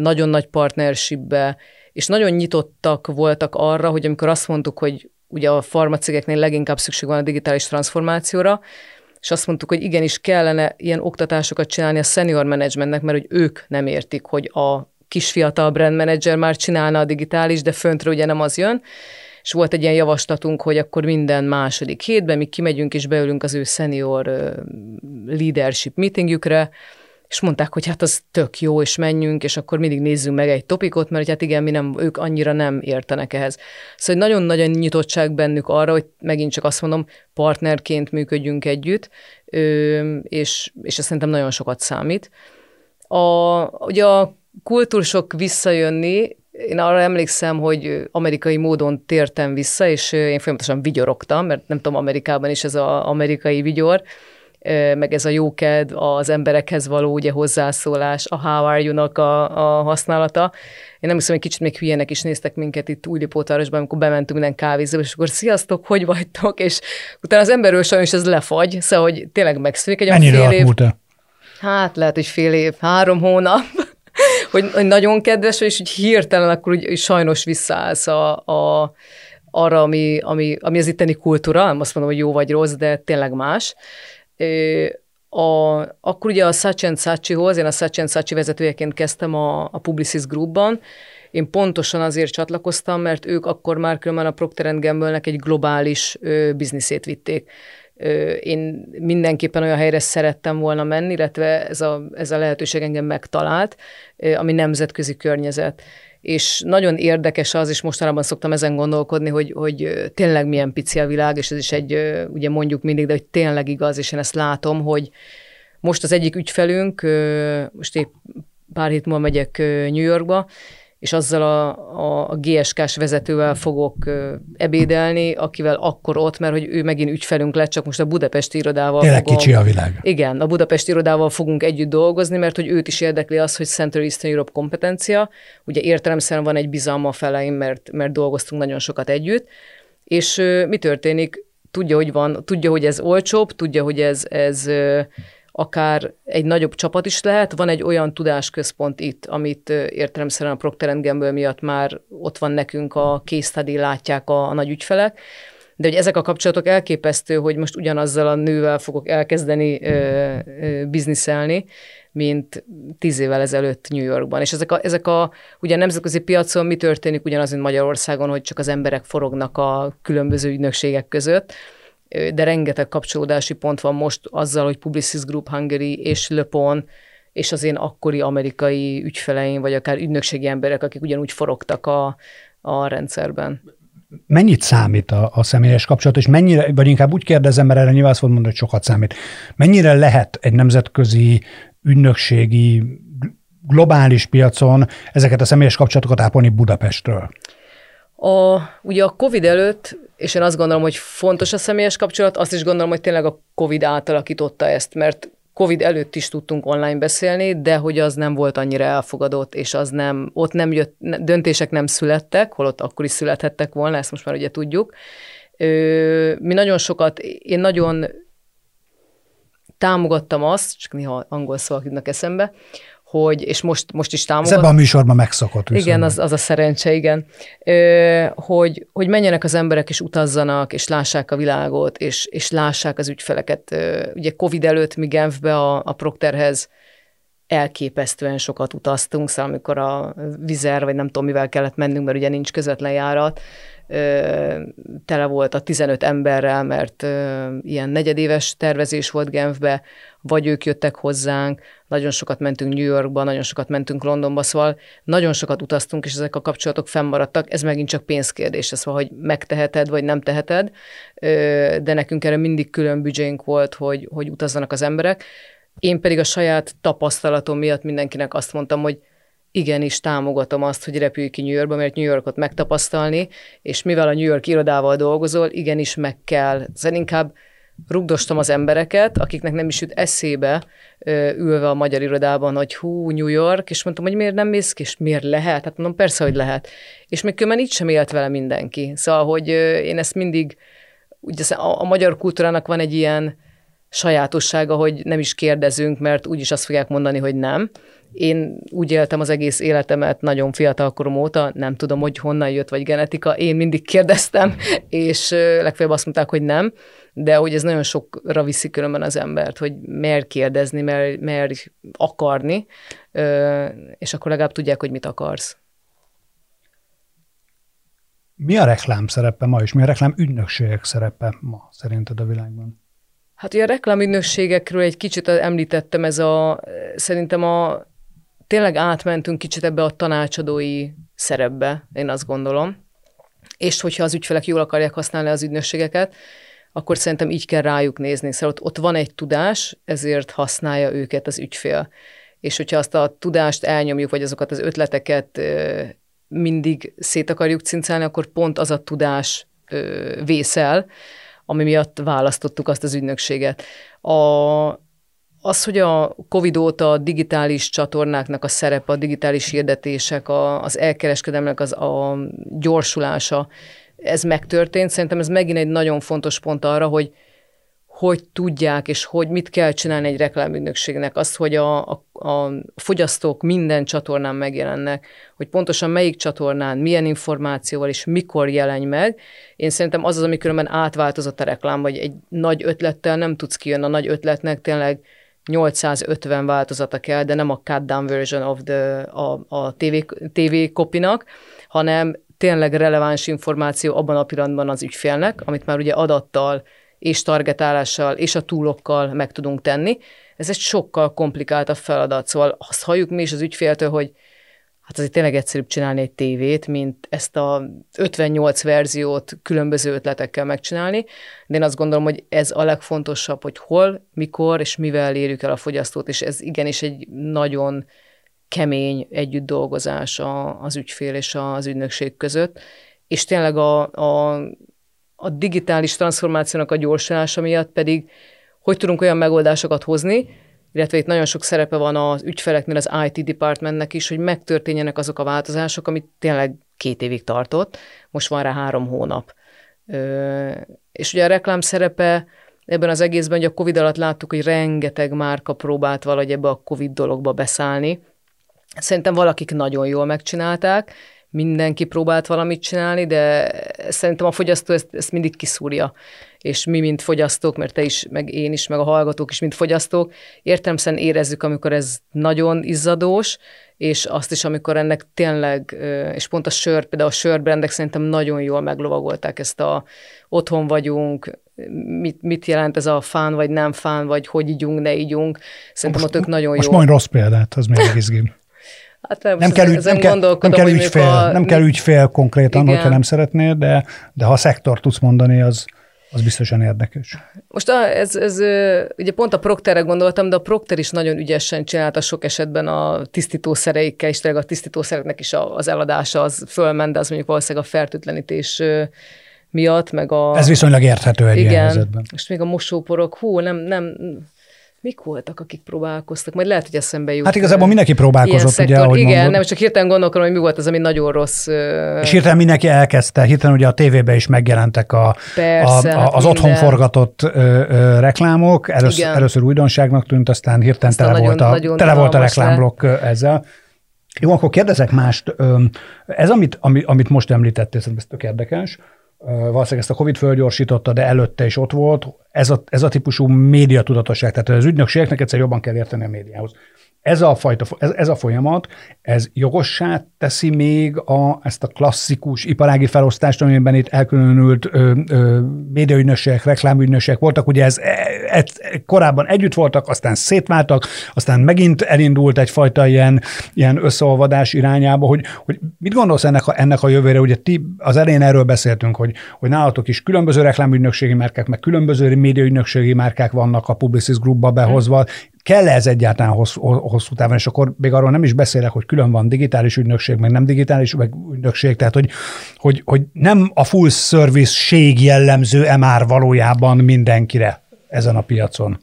nagyon nagy partnershipbe, és nagyon nyitottak voltak arra, hogy amikor azt mondtuk, hogy ugye a farmacégeknél leginkább szükség van a digitális transformációra, és azt mondtuk, hogy igenis kellene ilyen oktatásokat csinálni a senior managementnek, mert hogy ők nem értik, hogy a kis fiatal brand manager már csinálna a digitális, de föntre ugye nem az jön, és volt egy ilyen javaslatunk, hogy akkor minden második hétben mi kimegyünk és beülünk az ő senior leadership meetingjükre, és mondták, hogy hát az tök jó, és menjünk, és akkor mindig nézzünk meg egy topikot, mert hát igen, mi nem, ők annyira nem értenek ehhez. Szóval nagyon-nagyon nyitottság bennük arra, hogy megint csak azt mondom, partnerként működjünk együtt, és, és ez szerintem nagyon sokat számít. A, ugye a kultúrsok visszajönni, én arra emlékszem, hogy amerikai módon tértem vissza, és én folyamatosan vigyorogtam, mert nem tudom, Amerikában is ez az amerikai vigyor, meg ez a jóked, az emberekhez való ugye hozzászólás, a how are you-nak a, a használata. Én nem hiszem, hogy kicsit még hülyenek is néztek minket itt Újlipótárosban, amikor bementünk minden kávézóba, és akkor sziasztok, hogy vagytok, és utána az emberről sajnos ez lefagy, szóval, hogy tényleg megszűnik egy Mennyire fél év. Hát lehet, hogy fél év, három hónap, hogy, hogy nagyon kedves, és úgy hirtelen akkor úgy, úgy sajnos visszaállsz a, a, arra, ami, ami, ami az itteni kultúra, nem azt mondom, hogy jó vagy rossz, de tényleg más. A, akkor ugye a Sachen Sachihoz, én a Sachen Sachi vezetőjeként kezdtem a, a Publicis Groupban, én pontosan azért csatlakoztam, mert ők akkor már különben a Procter Gamble-nek egy globális ö, bizniszét vitték. Ö, én mindenképpen olyan helyre szerettem volna menni, illetve ez a, ez a lehetőség engem megtalált, ö, ami nemzetközi környezet és nagyon érdekes az, és mostanában szoktam ezen gondolkodni, hogy, hogy tényleg milyen pici a világ, és ez is egy, ugye mondjuk mindig, de hogy tényleg igaz, és én ezt látom, hogy most az egyik ügyfelünk, most épp pár hét múlva megyek New Yorkba, és azzal a, a, GSK-s vezetővel fogok ebédelni, akivel akkor ott, mert hogy ő megint ügyfelünk lett, csak most a Budapesti irodával Tényleg fogom, kicsi a világ. Igen, a Budapesti irodával fogunk együtt dolgozni, mert hogy őt is érdekli az, hogy Central Eastern Europe kompetencia. Ugye értelemszerűen van egy bizalma feleim, mert, mert dolgoztunk nagyon sokat együtt. És mi történik? Tudja, hogy van, tudja, hogy ez olcsóbb, tudja, hogy ez, ez akár egy nagyobb csapat is lehet. Van egy olyan tudásközpont itt, amit értelemszerűen a Procter Gamble miatt már ott van nekünk a case látják a, a nagy ügyfelek, de hogy ezek a kapcsolatok elképesztő, hogy most ugyanazzal a nővel fogok elkezdeni ö, ö, bizniszelni, mint tíz évvel ezelőtt New Yorkban. És ezek a, ezek a ugye a nemzetközi piacon mi történik ugyanaz, mint Magyarországon, hogy csak az emberek forognak a különböző ügynökségek között, de rengeteg kapcsolódási pont van most azzal, hogy Publicis Group Hungary és Le Pon és az én akkori amerikai ügyfeleim, vagy akár ügynökségi emberek, akik ugyanúgy forogtak a, a rendszerben. Mennyit számít a, a személyes kapcsolat, és mennyire, vagy inkább úgy kérdezem, mert erre nyilván azt mondani, hogy sokat számít. Mennyire lehet egy nemzetközi ügynökségi globális piacon ezeket a személyes kapcsolatokat ápolni Budapestről? A, ugye a COVID előtt, és én azt gondolom, hogy fontos a személyes kapcsolat, azt is gondolom, hogy tényleg a COVID átalakította ezt, mert COVID előtt is tudtunk online beszélni, de hogy az nem volt annyira elfogadott, és az nem, ott nem jött, döntések nem születtek, holott akkor is születhettek volna, ezt most már ugye tudjuk. Ö, mi nagyon sokat, én nagyon támogattam azt, csak néha angol szavak jutnak eszembe, hogy, és most, most is támogat. Ez ebben a műsorban megszokott. Viszont. Igen, az, az a szerencse, igen. Ö, hogy, hogy menjenek az emberek, és utazzanak, és lássák a világot, és, és lássák az ügyfeleket. Ö, ugye Covid előtt mi Genfbe a, a Procterhez elképesztően sokat utaztunk, szóval amikor a vizer, vagy nem tudom mivel kellett mennünk, mert ugye nincs közvetlen járat, tele volt a 15 emberrel, mert ilyen negyedéves tervezés volt Genfbe, vagy ők jöttek hozzánk, nagyon sokat mentünk New Yorkba, nagyon sokat mentünk Londonba, szóval nagyon sokat utaztunk, és ezek a kapcsolatok fennmaradtak. Ez megint csak pénzkérdés, szóval, hogy megteheted, vagy nem teheted, de nekünk erre mindig külön büdzsénk volt, hogy, hogy utazzanak az emberek. Én pedig a saját tapasztalatom miatt mindenkinek azt mondtam, hogy igenis támogatom azt, hogy repülj ki New Yorkba, mert New Yorkot megtapasztalni, és mivel a New York irodával dolgozol, igenis meg kell. Szóval inkább rugdostam az embereket, akiknek nem is jut eszébe ülve a magyar irodában, hogy hú, New York, és mondtam, hogy miért nem mész ki, és miért lehet? Hát mondom, persze, hogy lehet. És még különben így sem élt vele mindenki. Szóval, hogy én ezt mindig, ugye a, a magyar kultúrának van egy ilyen, sajátossága, hogy nem is kérdezünk, mert úgyis azt fogják mondani, hogy nem. Én úgy éltem az egész életemet nagyon fiatal korom óta, nem tudom, hogy honnan jött, vagy genetika, én mindig kérdeztem, és legfeljebb azt mondták, hogy nem, de hogy ez nagyon sokra viszi különben az embert, hogy mer kérdezni, mer, mer akarni, és akkor legalább tudják, hogy mit akarsz. Mi a reklám szerepe ma, és mi a reklám ügynökségek szerepe ma szerinted a világban? Hát ugye a reklámügynökségekről egy kicsit említettem, ez a, szerintem a, tényleg átmentünk kicsit ebbe a tanácsadói szerepbe, én azt gondolom. És hogyha az ügyfelek jól akarják használni az ügynökségeket, akkor szerintem így kell rájuk nézni. Szóval ott, ott van egy tudás, ezért használja őket az ügyfél. És hogyha azt a tudást elnyomjuk, vagy azokat az ötleteket mindig szét akarjuk cincálni, akkor pont az a tudás vészel, ami miatt választottuk azt az ügynökséget. A, az, hogy a COVID óta a digitális csatornáknak a szerepe, a digitális hirdetések, a, az elkereskedelmek az a gyorsulása, ez megtörtént. Szerintem ez megint egy nagyon fontos pont arra, hogy hogy tudják, és hogy mit kell csinálni egy reklámügynökségnek. Az, hogy a, a, a fogyasztók minden csatornán megjelennek, hogy pontosan melyik csatornán, milyen információval és mikor jelenj meg. Én szerintem az az, ami különben átváltozott a reklám, vagy egy nagy ötlettel nem tudsz kijönni. A nagy ötletnek tényleg 850 változata kell, de nem a cut down version of the, a, a TV, TV kopinak, hanem tényleg releváns információ abban a pillanatban az ügyfélnek, amit már ugye adattal és targetálással és a túlokkal meg tudunk tenni. Ez egy sokkal komplikáltabb feladat, szóval azt halljuk mi is az ügyféltől, hogy hát azért tényleg egyszerűbb csinálni egy tévét, mint ezt a 58 verziót különböző ötletekkel megcsinálni, de én azt gondolom, hogy ez a legfontosabb, hogy hol, mikor és mivel érjük el a fogyasztót, és ez igenis egy nagyon kemény együtt dolgozás az ügyfél és az ügynökség között, és tényleg a, a, a digitális transformációnak a gyorsulása miatt pedig hogy tudunk olyan megoldásokat hozni, illetve itt nagyon sok szerepe van az ügyfeleknél, az IT departmentnek is, hogy megtörténjenek azok a változások, amit tényleg két évig tartott, most van rá három hónap. Ö, és ugye a reklám szerepe ebben az egészben, hogy a Covid alatt láttuk, hogy rengeteg márka próbált valahogy ebbe a Covid dologba beszállni, Szerintem valakik nagyon jól megcsinálták, mindenki próbált valamit csinálni, de szerintem a fogyasztó ezt, ezt mindig kiszúrja. És mi, mint fogyasztók, mert te is, meg én is, meg a hallgatók is, mint fogyasztók, értelmesen érezzük, amikor ez nagyon izzadós, és azt is, amikor ennek tényleg, és pont a sör, például a sörbrendek szerintem nagyon jól meglovagolták ezt a otthon vagyunk, mit, mit jelent ez a fán, vagy nem fán, vagy hogy ígyunk, ne ígyunk. Szerintem most, ott ők nagyon jó. Most majd rossz példát, az még izgim. Hát nem, nem, kell, ügy, nem, kell, nem kell ügyfél, a... nem kell ügyfél konkrétan, Igen. hogyha nem szeretnél, de, de ha szektor tudsz mondani, az, az biztosan érdekes. Most a, ez, ez, ugye pont a Procterre gondoltam, de a Procter is nagyon ügyesen csinálta sok esetben a tisztítószereikkel, és tényleg a tisztítószereknek is az eladása az fölment, de az mondjuk valószínűleg a fertőtlenítés miatt, meg a... Ez viszonylag érthető egy igen, ilyen helyzetben. Most még a mosóporok, hú, nem, nem, Mik voltak, akik próbálkoztak? Majd lehet, hogy eszembe jut. Hát igazából mindenki próbálkozott, ugye, ahogy Igen, mondod. nem csak hirtelen gondolkodom, hogy mi volt az, ami nagyon rossz. És hirtelen mindenki elkezdte, hirtelen ugye a tévében is megjelentek a, Persze, a, a, hát az otthon forgatott ö, ö, reklámok. Először, először újdonságnak tűnt, aztán hirtelen aztán tele, nagyon, volt a, nagyon tele volt a reklámblokk le. ezzel. Jó, akkor kérdezek mást. Ez, amit, amit most említettél, szerintem ez tök érdekes, valószínűleg ezt a Covid fölgyorsította, de előtte is ott volt. Ez a, ez a típusú médiatudatosság, tehát az ügynökségeknek egyszer jobban kell érteni a médiához. Ez a, fajta, ez, ez a folyamat, ez jogossá teszi még a, ezt a klasszikus iparági felosztást, amiben itt elkülönült ö, ö, médiaügynökségek, reklámügynökségek voltak. Ugye ez, ez korábban együtt voltak, aztán szétváltak, aztán megint elindult egyfajta ilyen, ilyen összeolvadás irányába, hogy, hogy mit gondolsz ennek a, ennek a jövőre? Ugye ti az elején erről beszéltünk, hogy, hogy nálatok is különböző reklámügynökségi márkák, meg különböző médiaügynökségi márkák vannak a Publicis Groupba behozva kell -e ez egyáltalán hosszú, hosszú távon, és akkor még arról nem is beszélek, hogy külön van digitális ügynökség, meg nem digitális meg ügynökség, tehát hogy, hogy, hogy nem a full service-ség jellemző-e már valójában mindenkire ezen a piacon.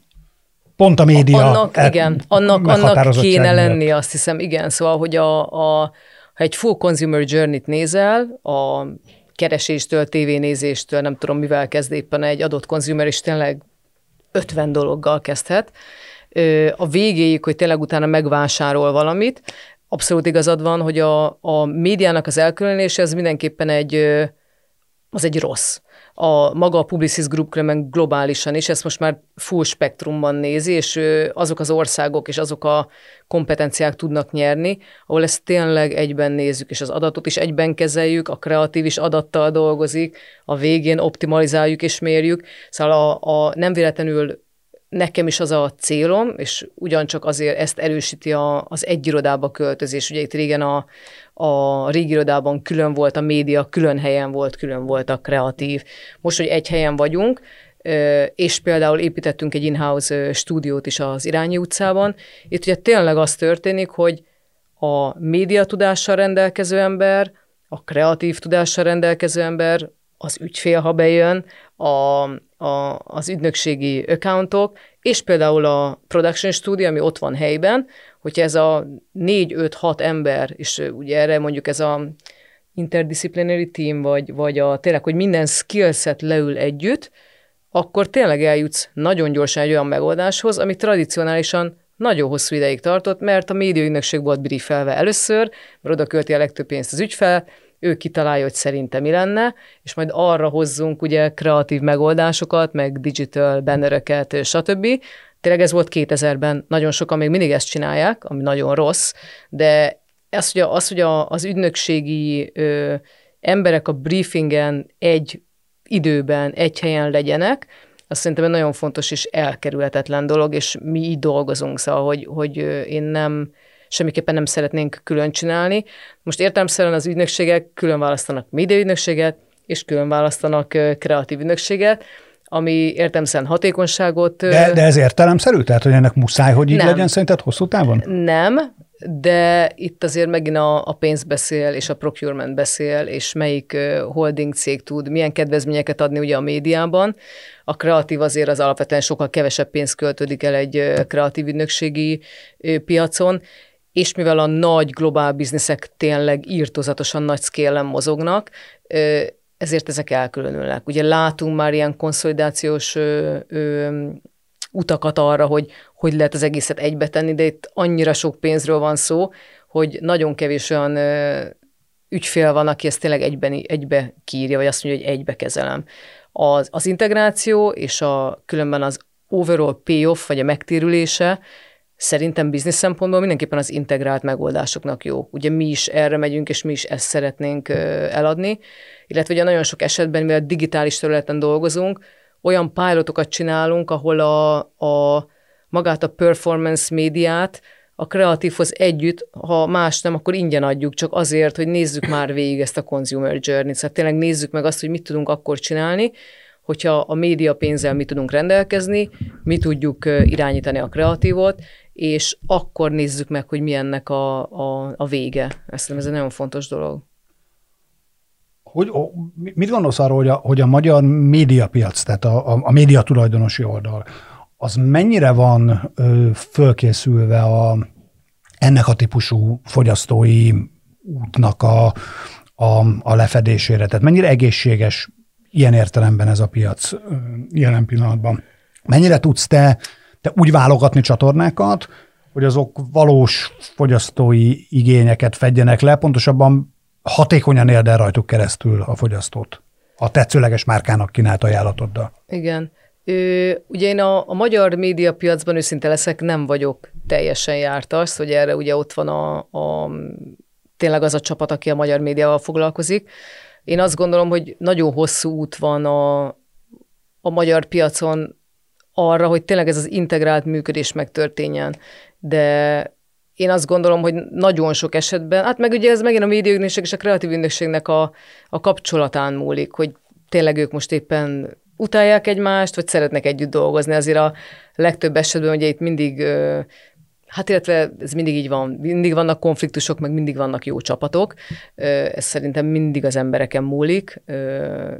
Pont a média. Annak, e, igen, annak, annak kéne lenni, azt hiszem, igen. Szóval, hogy a, a, ha egy full consumer journey-t nézel, a kereséstől, tévénézéstől, nem tudom, mivel kezd éppen egy adott consumer, és tényleg 50 dologgal kezdhet. A végéig, hogy tényleg utána megvásárol valamit, abszolút igazad van, hogy a, a médiának az elkülönése ez mindenképpen egy, az egy rossz a maga a Publicis Group különben globálisan is, ezt most már full spektrumban nézi, és azok az országok és azok a kompetenciák tudnak nyerni, ahol ezt tényleg egyben nézzük, és az adatot is egyben kezeljük, a kreatív is adattal dolgozik, a végén optimalizáljuk és mérjük. Szóval a, a nem véletlenül nekem is az a célom, és ugyancsak azért ezt erősíti a, az egy irodába költözés. Ugye itt régen a, a régi irodában külön volt a média, külön helyen volt, külön volt a kreatív. Most, hogy egy helyen vagyunk, és például építettünk egy in-house stúdiót is az Irányi utcában. Itt ugye tényleg az történik, hogy a média tudással rendelkező ember, a kreatív tudással rendelkező ember, az ügyfél, ha bejön, a, a, az ügynökségi accountok, és például a production studio, ami ott van helyben, hogyha ez a 4-5-6 ember, és ugye erre mondjuk ez a interdisciplinary team, vagy, vagy a, tényleg, hogy minden skillset leül együtt, akkor tényleg eljutsz nagyon gyorsan egy olyan megoldáshoz, ami tradicionálisan nagyon hosszú ideig tartott, mert a médiaügynökség volt briefelve először, mert oda költi a legtöbb pénzt az ügyfel, ő kitalálja, hogy szerinte mi lenne, és majd arra hozzunk ugye kreatív megoldásokat, meg digital bannereket, stb. Tényleg ez volt 2000-ben, nagyon sokan még mindig ezt csinálják, ami nagyon rossz, de az, hogy, az, hogy az ügynökségi ö, emberek a briefingen egy időben, egy helyen legyenek, azt szerintem egy nagyon fontos és elkerülhetetlen dolog, és mi így dolgozunk, szóval, hogy, hogy én nem, semmiképpen nem szeretnénk külön csinálni. Most értelemszerűen az ügynökségek külön választanak médiaügynökséget, és külön választanak kreatív ügynökséget, ami értemszerűen hatékonyságot... De, de ez értelemszerű? Tehát, hogy ennek muszáj, hogy így nem. legyen szerinted hosszú távon? Nem, de itt azért megint a, a pénz beszél, és a procurement beszél, és melyik holding cég tud milyen kedvezményeket adni ugye a médiában. A kreatív azért az alapvetően sokkal kevesebb pénzt költődik el egy kreatív ügynökségi piacon, és mivel a nagy globál bizniszek tényleg írtozatosan nagy szkélen mozognak, ezért ezek elkülönülnek. Ugye látunk már ilyen konszolidációs ö, ö, utakat arra, hogy hogy lehet az egészet egybe tenni, de itt annyira sok pénzről van szó, hogy nagyon kevés olyan ö, ügyfél van, aki ezt tényleg egyben, egybe kírja, vagy azt mondja, hogy egybe kezelem. Az, az integráció és a különben az overall payoff, vagy a megtérülése Szerintem biznisz szempontból mindenképpen az integrált megoldásoknak jó. Ugye mi is erre megyünk, és mi is ezt szeretnénk eladni, illetve ugye nagyon sok esetben, mivel digitális területen dolgozunk, olyan pilotokat csinálunk, ahol a, a magát a performance médiát a kreatívhoz együtt, ha más nem, akkor ingyen adjuk, csak azért, hogy nézzük már végig ezt a consumer journey-t. Szóval tényleg nézzük meg azt, hogy mit tudunk akkor csinálni, hogyha a média pénzzel mi tudunk rendelkezni, mi tudjuk irányítani a kreatívot, és akkor nézzük meg, hogy mi ennek a, a, a vége. Ezt ez egy nagyon fontos dolog. Hogy, mit gondolsz arról, hogy a, hogy a magyar médiapiac, tehát a, a, a média tulajdonosi oldal, az mennyire van ö, fölkészülve a, ennek a típusú fogyasztói útnak a, a, a lefedésére? Tehát mennyire egészséges ilyen értelemben ez a piac jelen pillanatban? Mennyire tudsz te de úgy válogatni csatornákat, hogy azok valós fogyasztói igényeket fedjenek le, pontosabban hatékonyan érd el rajtuk keresztül a fogyasztót a tetszőleges márkának kínált ajánlatoddal. Igen. Ö, ugye én a, a magyar médiapiacban őszinte leszek, nem vagyok teljesen jártas, hogy erre ugye ott van a, a tényleg az a csapat, aki a magyar médiával foglalkozik. Én azt gondolom, hogy nagyon hosszú út van a, a magyar piacon arra, hogy tényleg ez az integrált működés megtörténjen. De én azt gondolom, hogy nagyon sok esetben, hát meg ugye ez megint a médiaügynökség és a kreatív ügynökségnek a, a kapcsolatán múlik, hogy tényleg ők most éppen utálják egymást, vagy szeretnek együtt dolgozni. Azért a legtöbb esetben ugye itt mindig Hát illetve ez mindig így van. Mindig vannak konfliktusok, meg mindig vannak jó csapatok. Ez szerintem mindig az embereken múlik,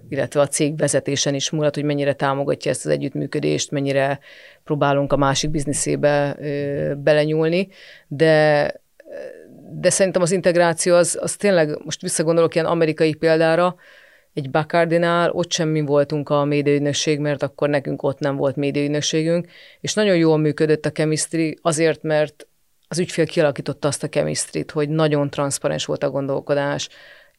illetve a cég vezetésen is múlhat, hogy mennyire támogatja ezt az együttműködést, mennyire próbálunk a másik bizniszébe belenyúlni, de de szerintem az integráció az, az tényleg, most visszagondolok ilyen amerikai példára, egy Bacardinál, ott sem mi voltunk a médiaügynökség, mert akkor nekünk ott nem volt médiaügynökségünk, és nagyon jól működött a chemistry, azért, mert az ügyfél kialakította azt a chemistry hogy nagyon transzparens volt a gondolkodás,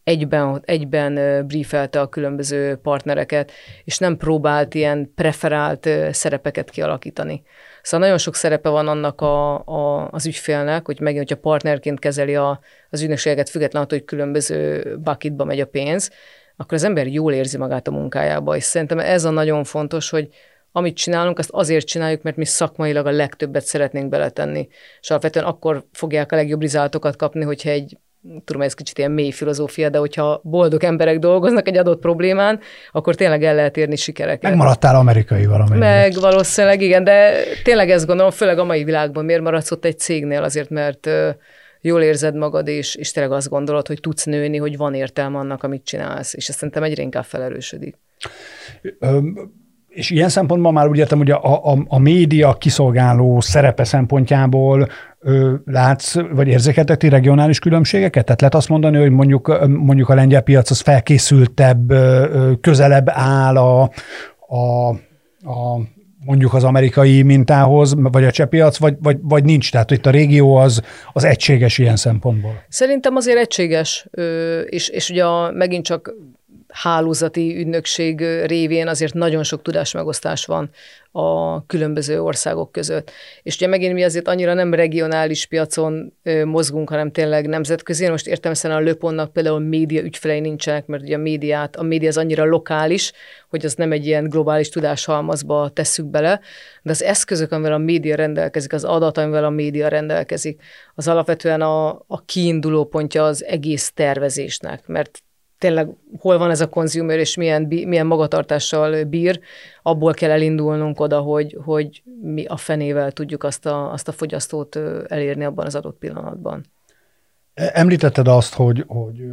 egyben, egyben briefelte a különböző partnereket, és nem próbált ilyen preferált szerepeket kialakítani. Szóval nagyon sok szerepe van annak a, a, az ügyfélnek, hogy megint, hogyha partnerként kezeli a, az ügynökséget, függetlenül attól, hogy különböző bucketba megy a pénz, akkor az ember jól érzi magát a munkájába, és szerintem ez a nagyon fontos, hogy amit csinálunk, azt azért csináljuk, mert mi szakmailag a legtöbbet szeretnénk beletenni. És alapvetően akkor fogják a legjobb rizáltokat kapni, hogyha egy tudom, ez kicsit ilyen mély filozófia, de hogyha boldog emberek dolgoznak egy adott problémán, akkor tényleg el lehet érni sikereket. Megmaradtál amerikai valami. Meg valószínűleg igen, de tényleg ezt gondolom, főleg a mai világban miért maradsz ott egy cégnél, azért mert jól érzed magad, és, és tényleg azt gondolod, hogy tudsz nőni, hogy van értelme annak, amit csinálsz, és ezt szerintem egyre inkább felerősödik. És ilyen szempontból már úgy értem, hogy a, a, a média kiszolgáló szerepe szempontjából ö, látsz, vagy érzékeltek ti regionális különbségeket? Tehát lehet azt mondani, hogy mondjuk, mondjuk a lengyel piac az felkészültebb, ö, közelebb áll a, a, a mondjuk az amerikai mintához, vagy a csepiac, vagy, vagy, vagy nincs? Tehát itt a régió az, az egységes ilyen szempontból. Szerintem azért egységes, és, és ugye megint csak hálózati ügynökség révén azért nagyon sok tudásmegosztás van a különböző országok között. És ugye megint mi azért annyira nem regionális piacon mozgunk, hanem tényleg nemzetközi. Most értem a Löponnak például média ügyfelei nincsenek, mert ugye a médiát, a média az annyira lokális, hogy az nem egy ilyen globális tudáshalmazba tesszük bele, de az eszközök, amivel a média rendelkezik, az adat, amivel a média rendelkezik, az alapvetően a, a kiinduló pontja az egész tervezésnek, mert tényleg hol van ez a konzumer, és milyen, milyen magatartással bír, abból kell elindulnunk oda, hogy, hogy mi a fenével tudjuk azt a, azt a fogyasztót elérni abban az adott pillanatban. Említetted azt, hogy, hogy,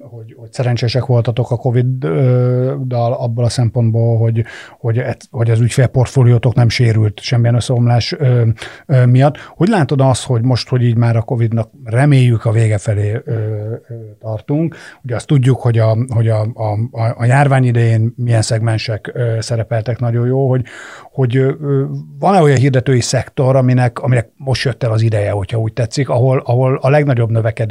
hogy, hogy szerencsések voltatok a Covid-dal abból a szempontból, hogy, hogy, hogy az ügyfélportfóliótok nem sérült semmilyen összeomlás miatt. Hogy látod azt, hogy most, hogy így már a Covid-nak reméljük a vége felé tartunk, ugye azt tudjuk, hogy a, hogy a, a, a járvány idején milyen szegmensek szerepeltek nagyon jó, hogy, hogy van-e olyan hirdetői szektor, aminek, aminek most jött el az ideje, hogyha úgy tetszik, ahol, ahol a legnagyobb növekedés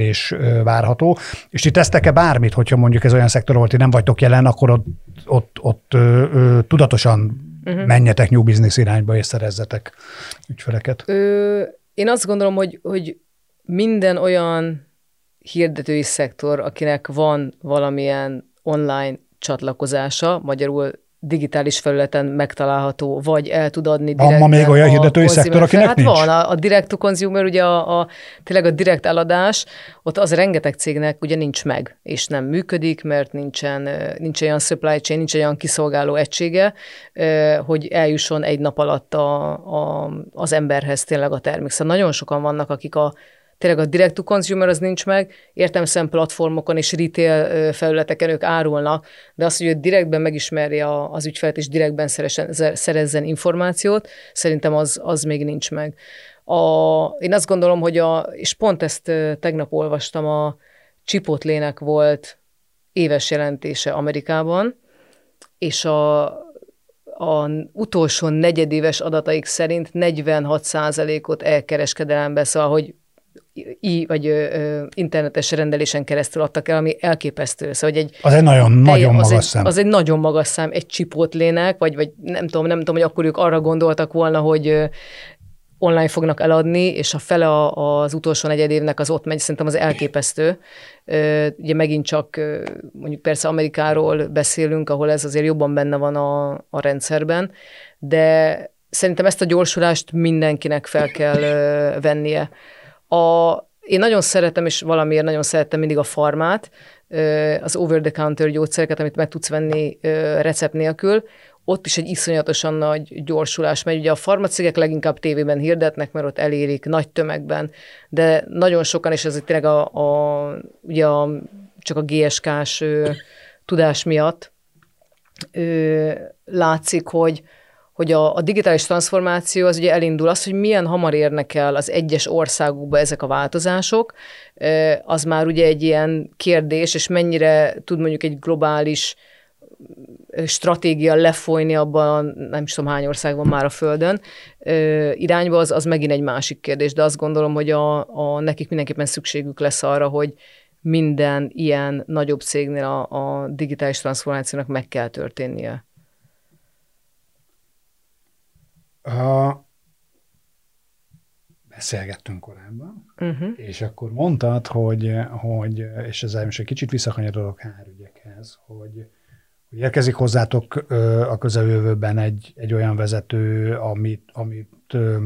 várható, és ti tesztek-e bármit, hogyha mondjuk ez olyan szektor volt, hogy nem vagytok jelen, akkor ott, ott, ott ö, ö, tudatosan uh-huh. menjetek new business irányba és szerezzetek ügyfeleket? Ö, én azt gondolom, hogy, hogy minden olyan hirdetői szektor, akinek van valamilyen online csatlakozása, magyarul digitális felületen megtalálható, vagy el tud adni direkt. Ma még olyan hirdetői szektor, akinek hát nincs? van, a, a direct to consumer, ugye a, a, tényleg a direkt eladás, ott az rengeteg cégnek ugye nincs meg, és nem működik, mert nincsen, nincs olyan supply chain, nincs olyan kiszolgáló egysége, hogy eljusson egy nap alatt a, a, az emberhez tényleg a termék. Szóval nagyon sokan vannak, akik a tényleg a direct to consumer az nincs meg, értelmesen platformokon és retail felületeken ők árulnak, de az, hogy ő direktben megismerje az ügyfelet és direktben szerezzen, szerezzen információt, szerintem az, az még nincs meg. A, én azt gondolom, hogy a, és pont ezt tegnap olvastam, a Chipotlének volt éves jelentése Amerikában, és a, a utolsó negyedéves adataik szerint 46%-ot elkereskedelembe, szóval, hogy i, vagy ö, internetes rendelésen keresztül adtak el, ami elképesztő. Szóval, hogy egy, az egy nagyon, nagyon az magas egy, szám. Az egy nagyon magas szám, egy csipótlének, vagy, vagy nem tudom, nem tudom, hogy akkor ők arra gondoltak volna, hogy ö, online fognak eladni, és a fele az utolsó negyed évnek az ott megy, szerintem az elképesztő. Ugye megint csak mondjuk persze Amerikáról beszélünk, ahol ez azért jobban benne van a, a rendszerben, de szerintem ezt a gyorsulást mindenkinek fel kell vennie. A, én nagyon szeretem, és valamiért nagyon szerettem mindig a farmát, az over-the-counter gyógyszereket, amit meg tudsz venni recept nélkül, ott is egy iszonyatosan nagy gyorsulás megy. Ugye a farmacégek leginkább tévében hirdetnek, mert ott elérik nagy tömegben, de nagyon sokan, és ez tényleg a, a, ugye a, csak a GSK-s ö, tudás miatt ö, látszik, hogy, hogy a, a digitális transformáció az ugye elindul, az, hogy milyen hamar érnek el az egyes országokba ezek a változások, az már ugye egy ilyen kérdés, és mennyire tud mondjuk egy globális stratégia lefolyni abban, nem is tudom hány ország van már a Földön, irányba, az, az megint egy másik kérdés, de azt gondolom, hogy a, a, nekik mindenképpen szükségük lesz arra, hogy minden ilyen nagyobb cégnél a, a digitális transformációnak meg kell történnie. A... Beszélgettünk korábban, uh-huh. és akkor mondtad, hogy, hogy és ezzel most egy kicsit visszakanyarodok hárügyekhez, hogy, hogy érkezik hozzátok a közeljövőben egy, egy olyan vezető, amit, amit ö,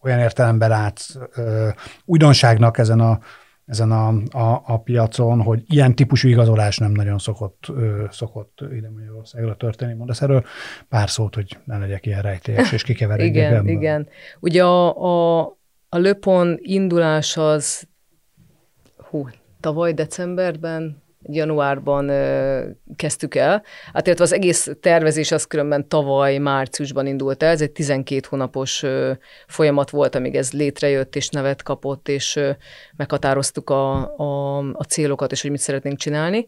olyan értelemben látsz ö, újdonságnak ezen a ezen a, a, a piacon, hogy ilyen típusú igazolás nem nagyon szokott, ö, szokott ide Magyarországra történni. Mondasz erről pár szót, hogy ne legyek ilyen rejtélyes, és kikeveredjek Igen, ebből. igen. Ugye a, a, a Löpon indulás az hú, tavaly decemberben januárban ö, kezdtük el. Hát illetve az egész tervezés az különben tavaly márciusban indult el. Ez egy 12 hónapos ö, folyamat volt, amíg ez létrejött és nevet kapott, és ö, meghatároztuk a, a, a célokat, és hogy mit szeretnénk csinálni.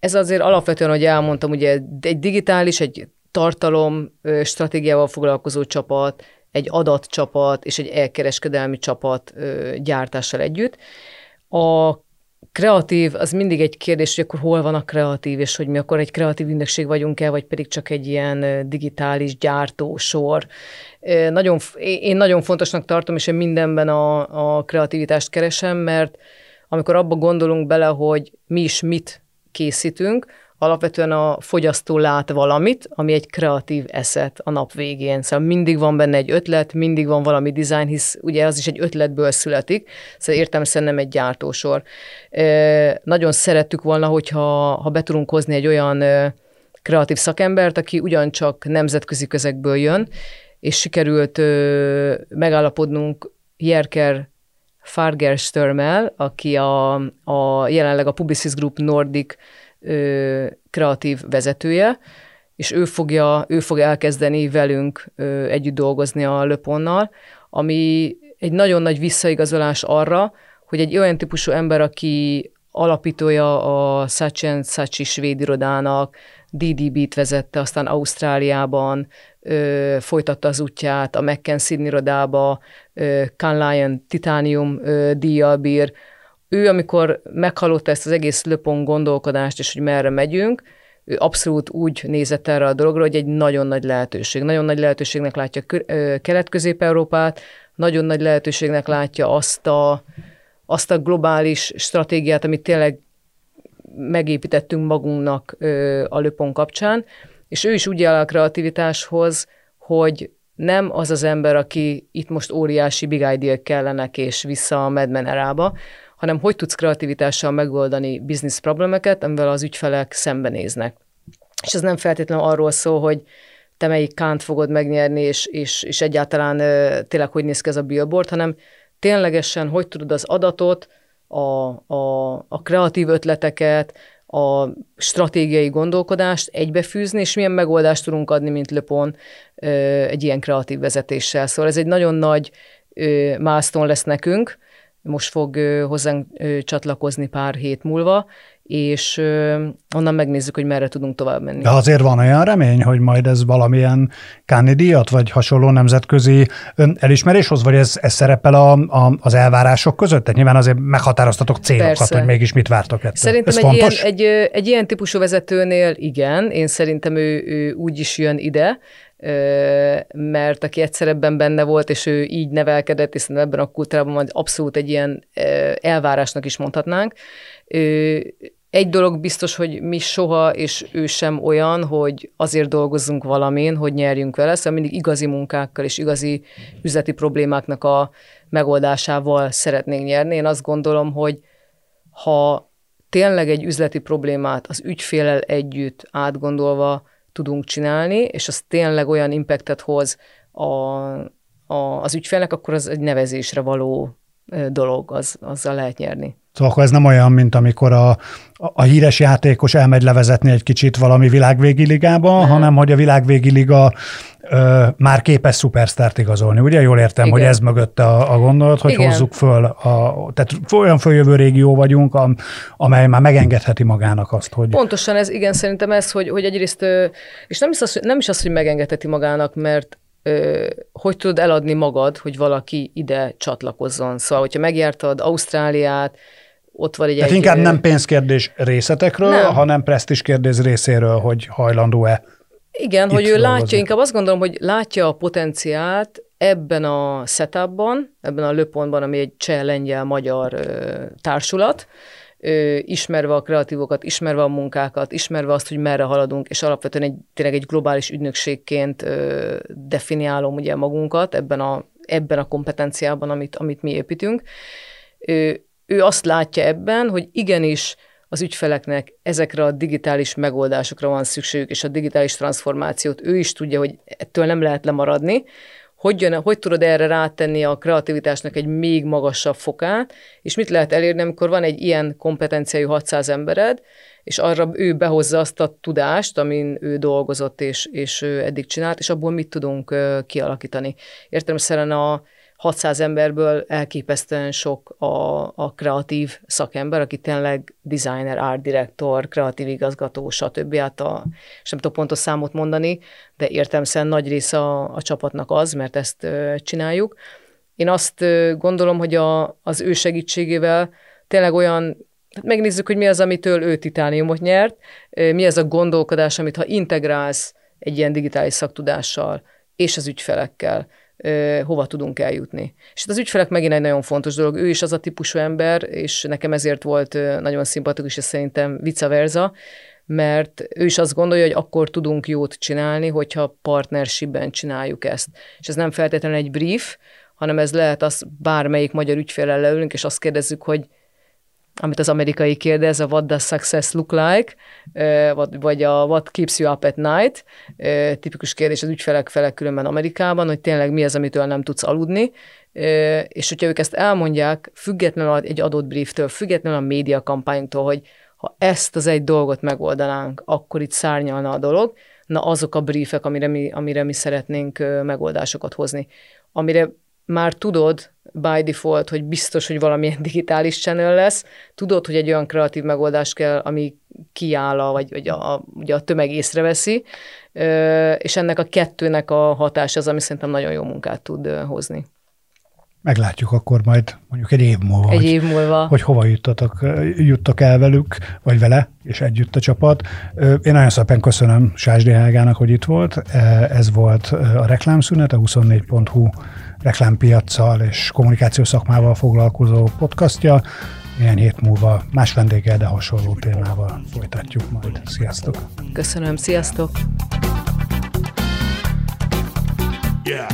Ez azért alapvetően, hogy elmondtam, ugye egy digitális, egy tartalom ö, stratégiával foglalkozó csapat, egy adatcsapat és egy elkereskedelmi csapat ö, gyártással együtt. A kreatív, az mindig egy kérdés, hogy akkor hol van a kreatív, és hogy mi akkor egy kreatív ügynökség vagyunk-e, vagy pedig csak egy ilyen digitális gyártósor. Nagyon, én nagyon fontosnak tartom, és én mindenben a, a kreativitást keresem, mert amikor abba gondolunk bele, hogy mi is mit készítünk, alapvetően a fogyasztó lát valamit, ami egy kreatív eszet a nap végén. Szóval mindig van benne egy ötlet, mindig van valami design, hisz ugye az is egy ötletből születik, szóval értem nem egy gyártósor. E, nagyon szerettük volna, hogyha ha be tudunk hozni egy olyan kreatív szakembert, aki ugyancsak nemzetközi közekből jön, és sikerült e, megállapodnunk Jerker Fargerstörmel, aki a, a jelenleg a Publicis Group Nordic ö, kreatív vezetője, és ő fogja, ő fog elkezdeni velünk ö, együtt dolgozni a Löponnal, ami egy nagyon nagy visszaigazolás arra, hogy egy olyan típusú ember, aki alapítója a Sachen Sachi svéd irodának, DDB-t vezette, aztán Ausztráliában ö, folytatta az útját, a McKenzie irodába, ö, Can Lion Titanium ö, díjjal bír, ő, amikor meghallotta ezt az egész löpon gondolkodást, és hogy merre megyünk, ő abszolút úgy nézett erre a dologra, hogy egy nagyon nagy lehetőség. Nagyon nagy lehetőségnek látja Kelet-Közép-Európát, nagyon nagy lehetőségnek látja azt a, azt a globális stratégiát, amit tényleg megépítettünk magunknak a löpon kapcsán, és ő is úgy áll a kreativitáshoz, hogy nem az az ember, aki itt most óriási big idea kellenek, és vissza a Madman erába, hanem hogy tudsz kreativitással megoldani biznisz problémeket, amivel az ügyfelek szembenéznek. És ez nem feltétlenül arról szól, hogy te melyik kánt fogod megnyerni, és, és, és egyáltalán tényleg hogy néz ki ez a billboard, hanem ténylegesen hogy tudod az adatot, a, a, a kreatív ötleteket, a stratégiai gondolkodást egybefűzni, és milyen megoldást tudunk adni, mint Lepon egy ilyen kreatív vezetéssel. Szóval ez egy nagyon nagy milestone lesz nekünk, most fog hozzánk csatlakozni pár hét múlva, és onnan megnézzük, hogy merre tudunk tovább menni. De azért van olyan remény, hogy majd ez valamilyen Káni díjat, vagy hasonló nemzetközi elismeréshoz, vagy ez, ez szerepel a, a, az elvárások között? Tehát nyilván azért meghatároztatok célokat, Persze. hogy mégis mit vártok ettől. Szerintem ez egy, fontos? Ilyen, egy, egy ilyen típusú vezetőnél igen, én szerintem ő, ő úgy is jön ide, mert aki egyszer ebben benne volt, és ő így nevelkedett, és ebben a kultúrában majd abszolút egy ilyen elvárásnak is mondhatnánk. Egy dolog biztos, hogy mi soha, és ő sem olyan, hogy azért dolgozzunk valamin, hogy nyerjünk vele, szóval mindig igazi munkákkal és igazi üzleti problémáknak a megoldásával szeretnénk nyerni. Én azt gondolom, hogy ha tényleg egy üzleti problémát az ügyfélel együtt átgondolva tudunk csinálni, és az tényleg olyan impactet hoz a, a, az ügyfélnek, akkor az egy nevezésre való dolog, az, azzal lehet nyerni. Szóval akkor ez nem olyan, mint amikor a, a híres játékos elmegy levezetni egy kicsit valami világvégi ligába, nem. hanem hogy a világvégi liga ö, már képes szupersztárt igazolni. Ugye jól értem, igen. hogy ez mögötte a, a gondolat, hogy igen. hozzuk föl, a, tehát olyan följövő régió vagyunk, am, amely már megengedheti magának azt, hogy... Pontosan ez, igen, szerintem ez, hogy, hogy egyrészt, és nem is, az, nem is az, hogy megengedheti magának, mert hogy tudod eladni magad, hogy valaki ide csatlakozzon. Szóval, hogyha megjártad Ausztráliát, ott van egy... Tehát egy inkább nem pénzkérdés részletekről, nem. hanem presztis kérdés részéről, hogy hajlandó-e Igen, hogy ő dolgozni. látja, inkább azt gondolom, hogy látja a potenciált ebben a setupban, ebben a löpontban, ami egy cseh, lengyel, magyar ö, társulat, ö, ismerve a kreatívokat, ismerve a munkákat, ismerve azt, hogy merre haladunk, és alapvetően egy, tényleg egy globális ügynökségként ö, definiálom ugye magunkat ebben a, ebben a kompetenciában, amit, amit mi építünk. Ö, ő azt látja ebben, hogy igenis az ügyfeleknek ezekre a digitális megoldásokra van szükségük, és a digitális transformációt ő is tudja, hogy ettől nem lehet lemaradni, hogy, jön, hogy tudod erre rátenni a kreativitásnak egy még magasabb fokát, és mit lehet elérni, amikor van egy ilyen kompetenciájú 600 embered, és arra ő behozza azt a tudást, amin ő dolgozott és, és eddig csinált, és abból mit tudunk kialakítani. Értelemszerűen a, 600 emberből elképesztően sok a, a kreatív szakember, aki tényleg designer, art director, kreatív igazgató, stb. Hát a, és nem tudok pontos számot mondani, de értelmszerűen nagy része a, a csapatnak az, mert ezt csináljuk. Én azt gondolom, hogy a, az ő segítségével tényleg olyan Hát megnézzük, hogy mi az, amitől ő titániumot nyert, mi az a gondolkodás, amit ha integrálsz egy ilyen digitális szaktudással és az ügyfelekkel, hova tudunk eljutni. És az ügyfelek megint egy nagyon fontos dolog. Ő is az a típusú ember, és nekem ezért volt nagyon szimpatikus, és szerintem vice versa, mert ő is azt gondolja, hogy akkor tudunk jót csinálni, hogyha partnershipben csináljuk ezt. És ez nem feltétlenül egy brief, hanem ez lehet az bármelyik magyar ügyfélel leülünk, és azt kérdezzük, hogy amit az amerikai kérdez, a what does success look like, vagy a what keeps you up at night, tipikus kérdés az ügyfelek felek különben Amerikában, hogy tényleg mi az, amitől nem tudsz aludni, és hogyha ők ezt elmondják, függetlenül egy adott brieftől, függetlenül a média kampányunktól, hogy ha ezt az egy dolgot megoldanánk, akkor itt szárnyalna a dolog, na azok a briefek, amire mi, amire mi szeretnénk megoldásokat hozni. Amire már tudod by default, hogy biztos, hogy valamilyen digitális channel lesz, tudod, hogy egy olyan kreatív megoldás kell, ami kiáll, vagy, vagy a, a, ugye a tömeg észreveszi, és ennek a kettőnek a hatása az, ami szerintem nagyon jó munkát tud hozni. Meglátjuk akkor majd mondjuk egy év múlva. Egy hogy, év múlva. Hogy hova juttatok, juttak el velük, vagy vele, és együtt a csapat. Én nagyon szépen köszönöm Sásdi Hágának, hogy itt volt. Ez volt a reklámszünet, a 24.hu reklámpiacsal és kommunikációs szakmával foglalkozó podcastja. Ilyen hét múlva más vendéggel, de hasonló témával folytatjuk majd. Sziasztok! Köszönöm, sziasztok! Yeah.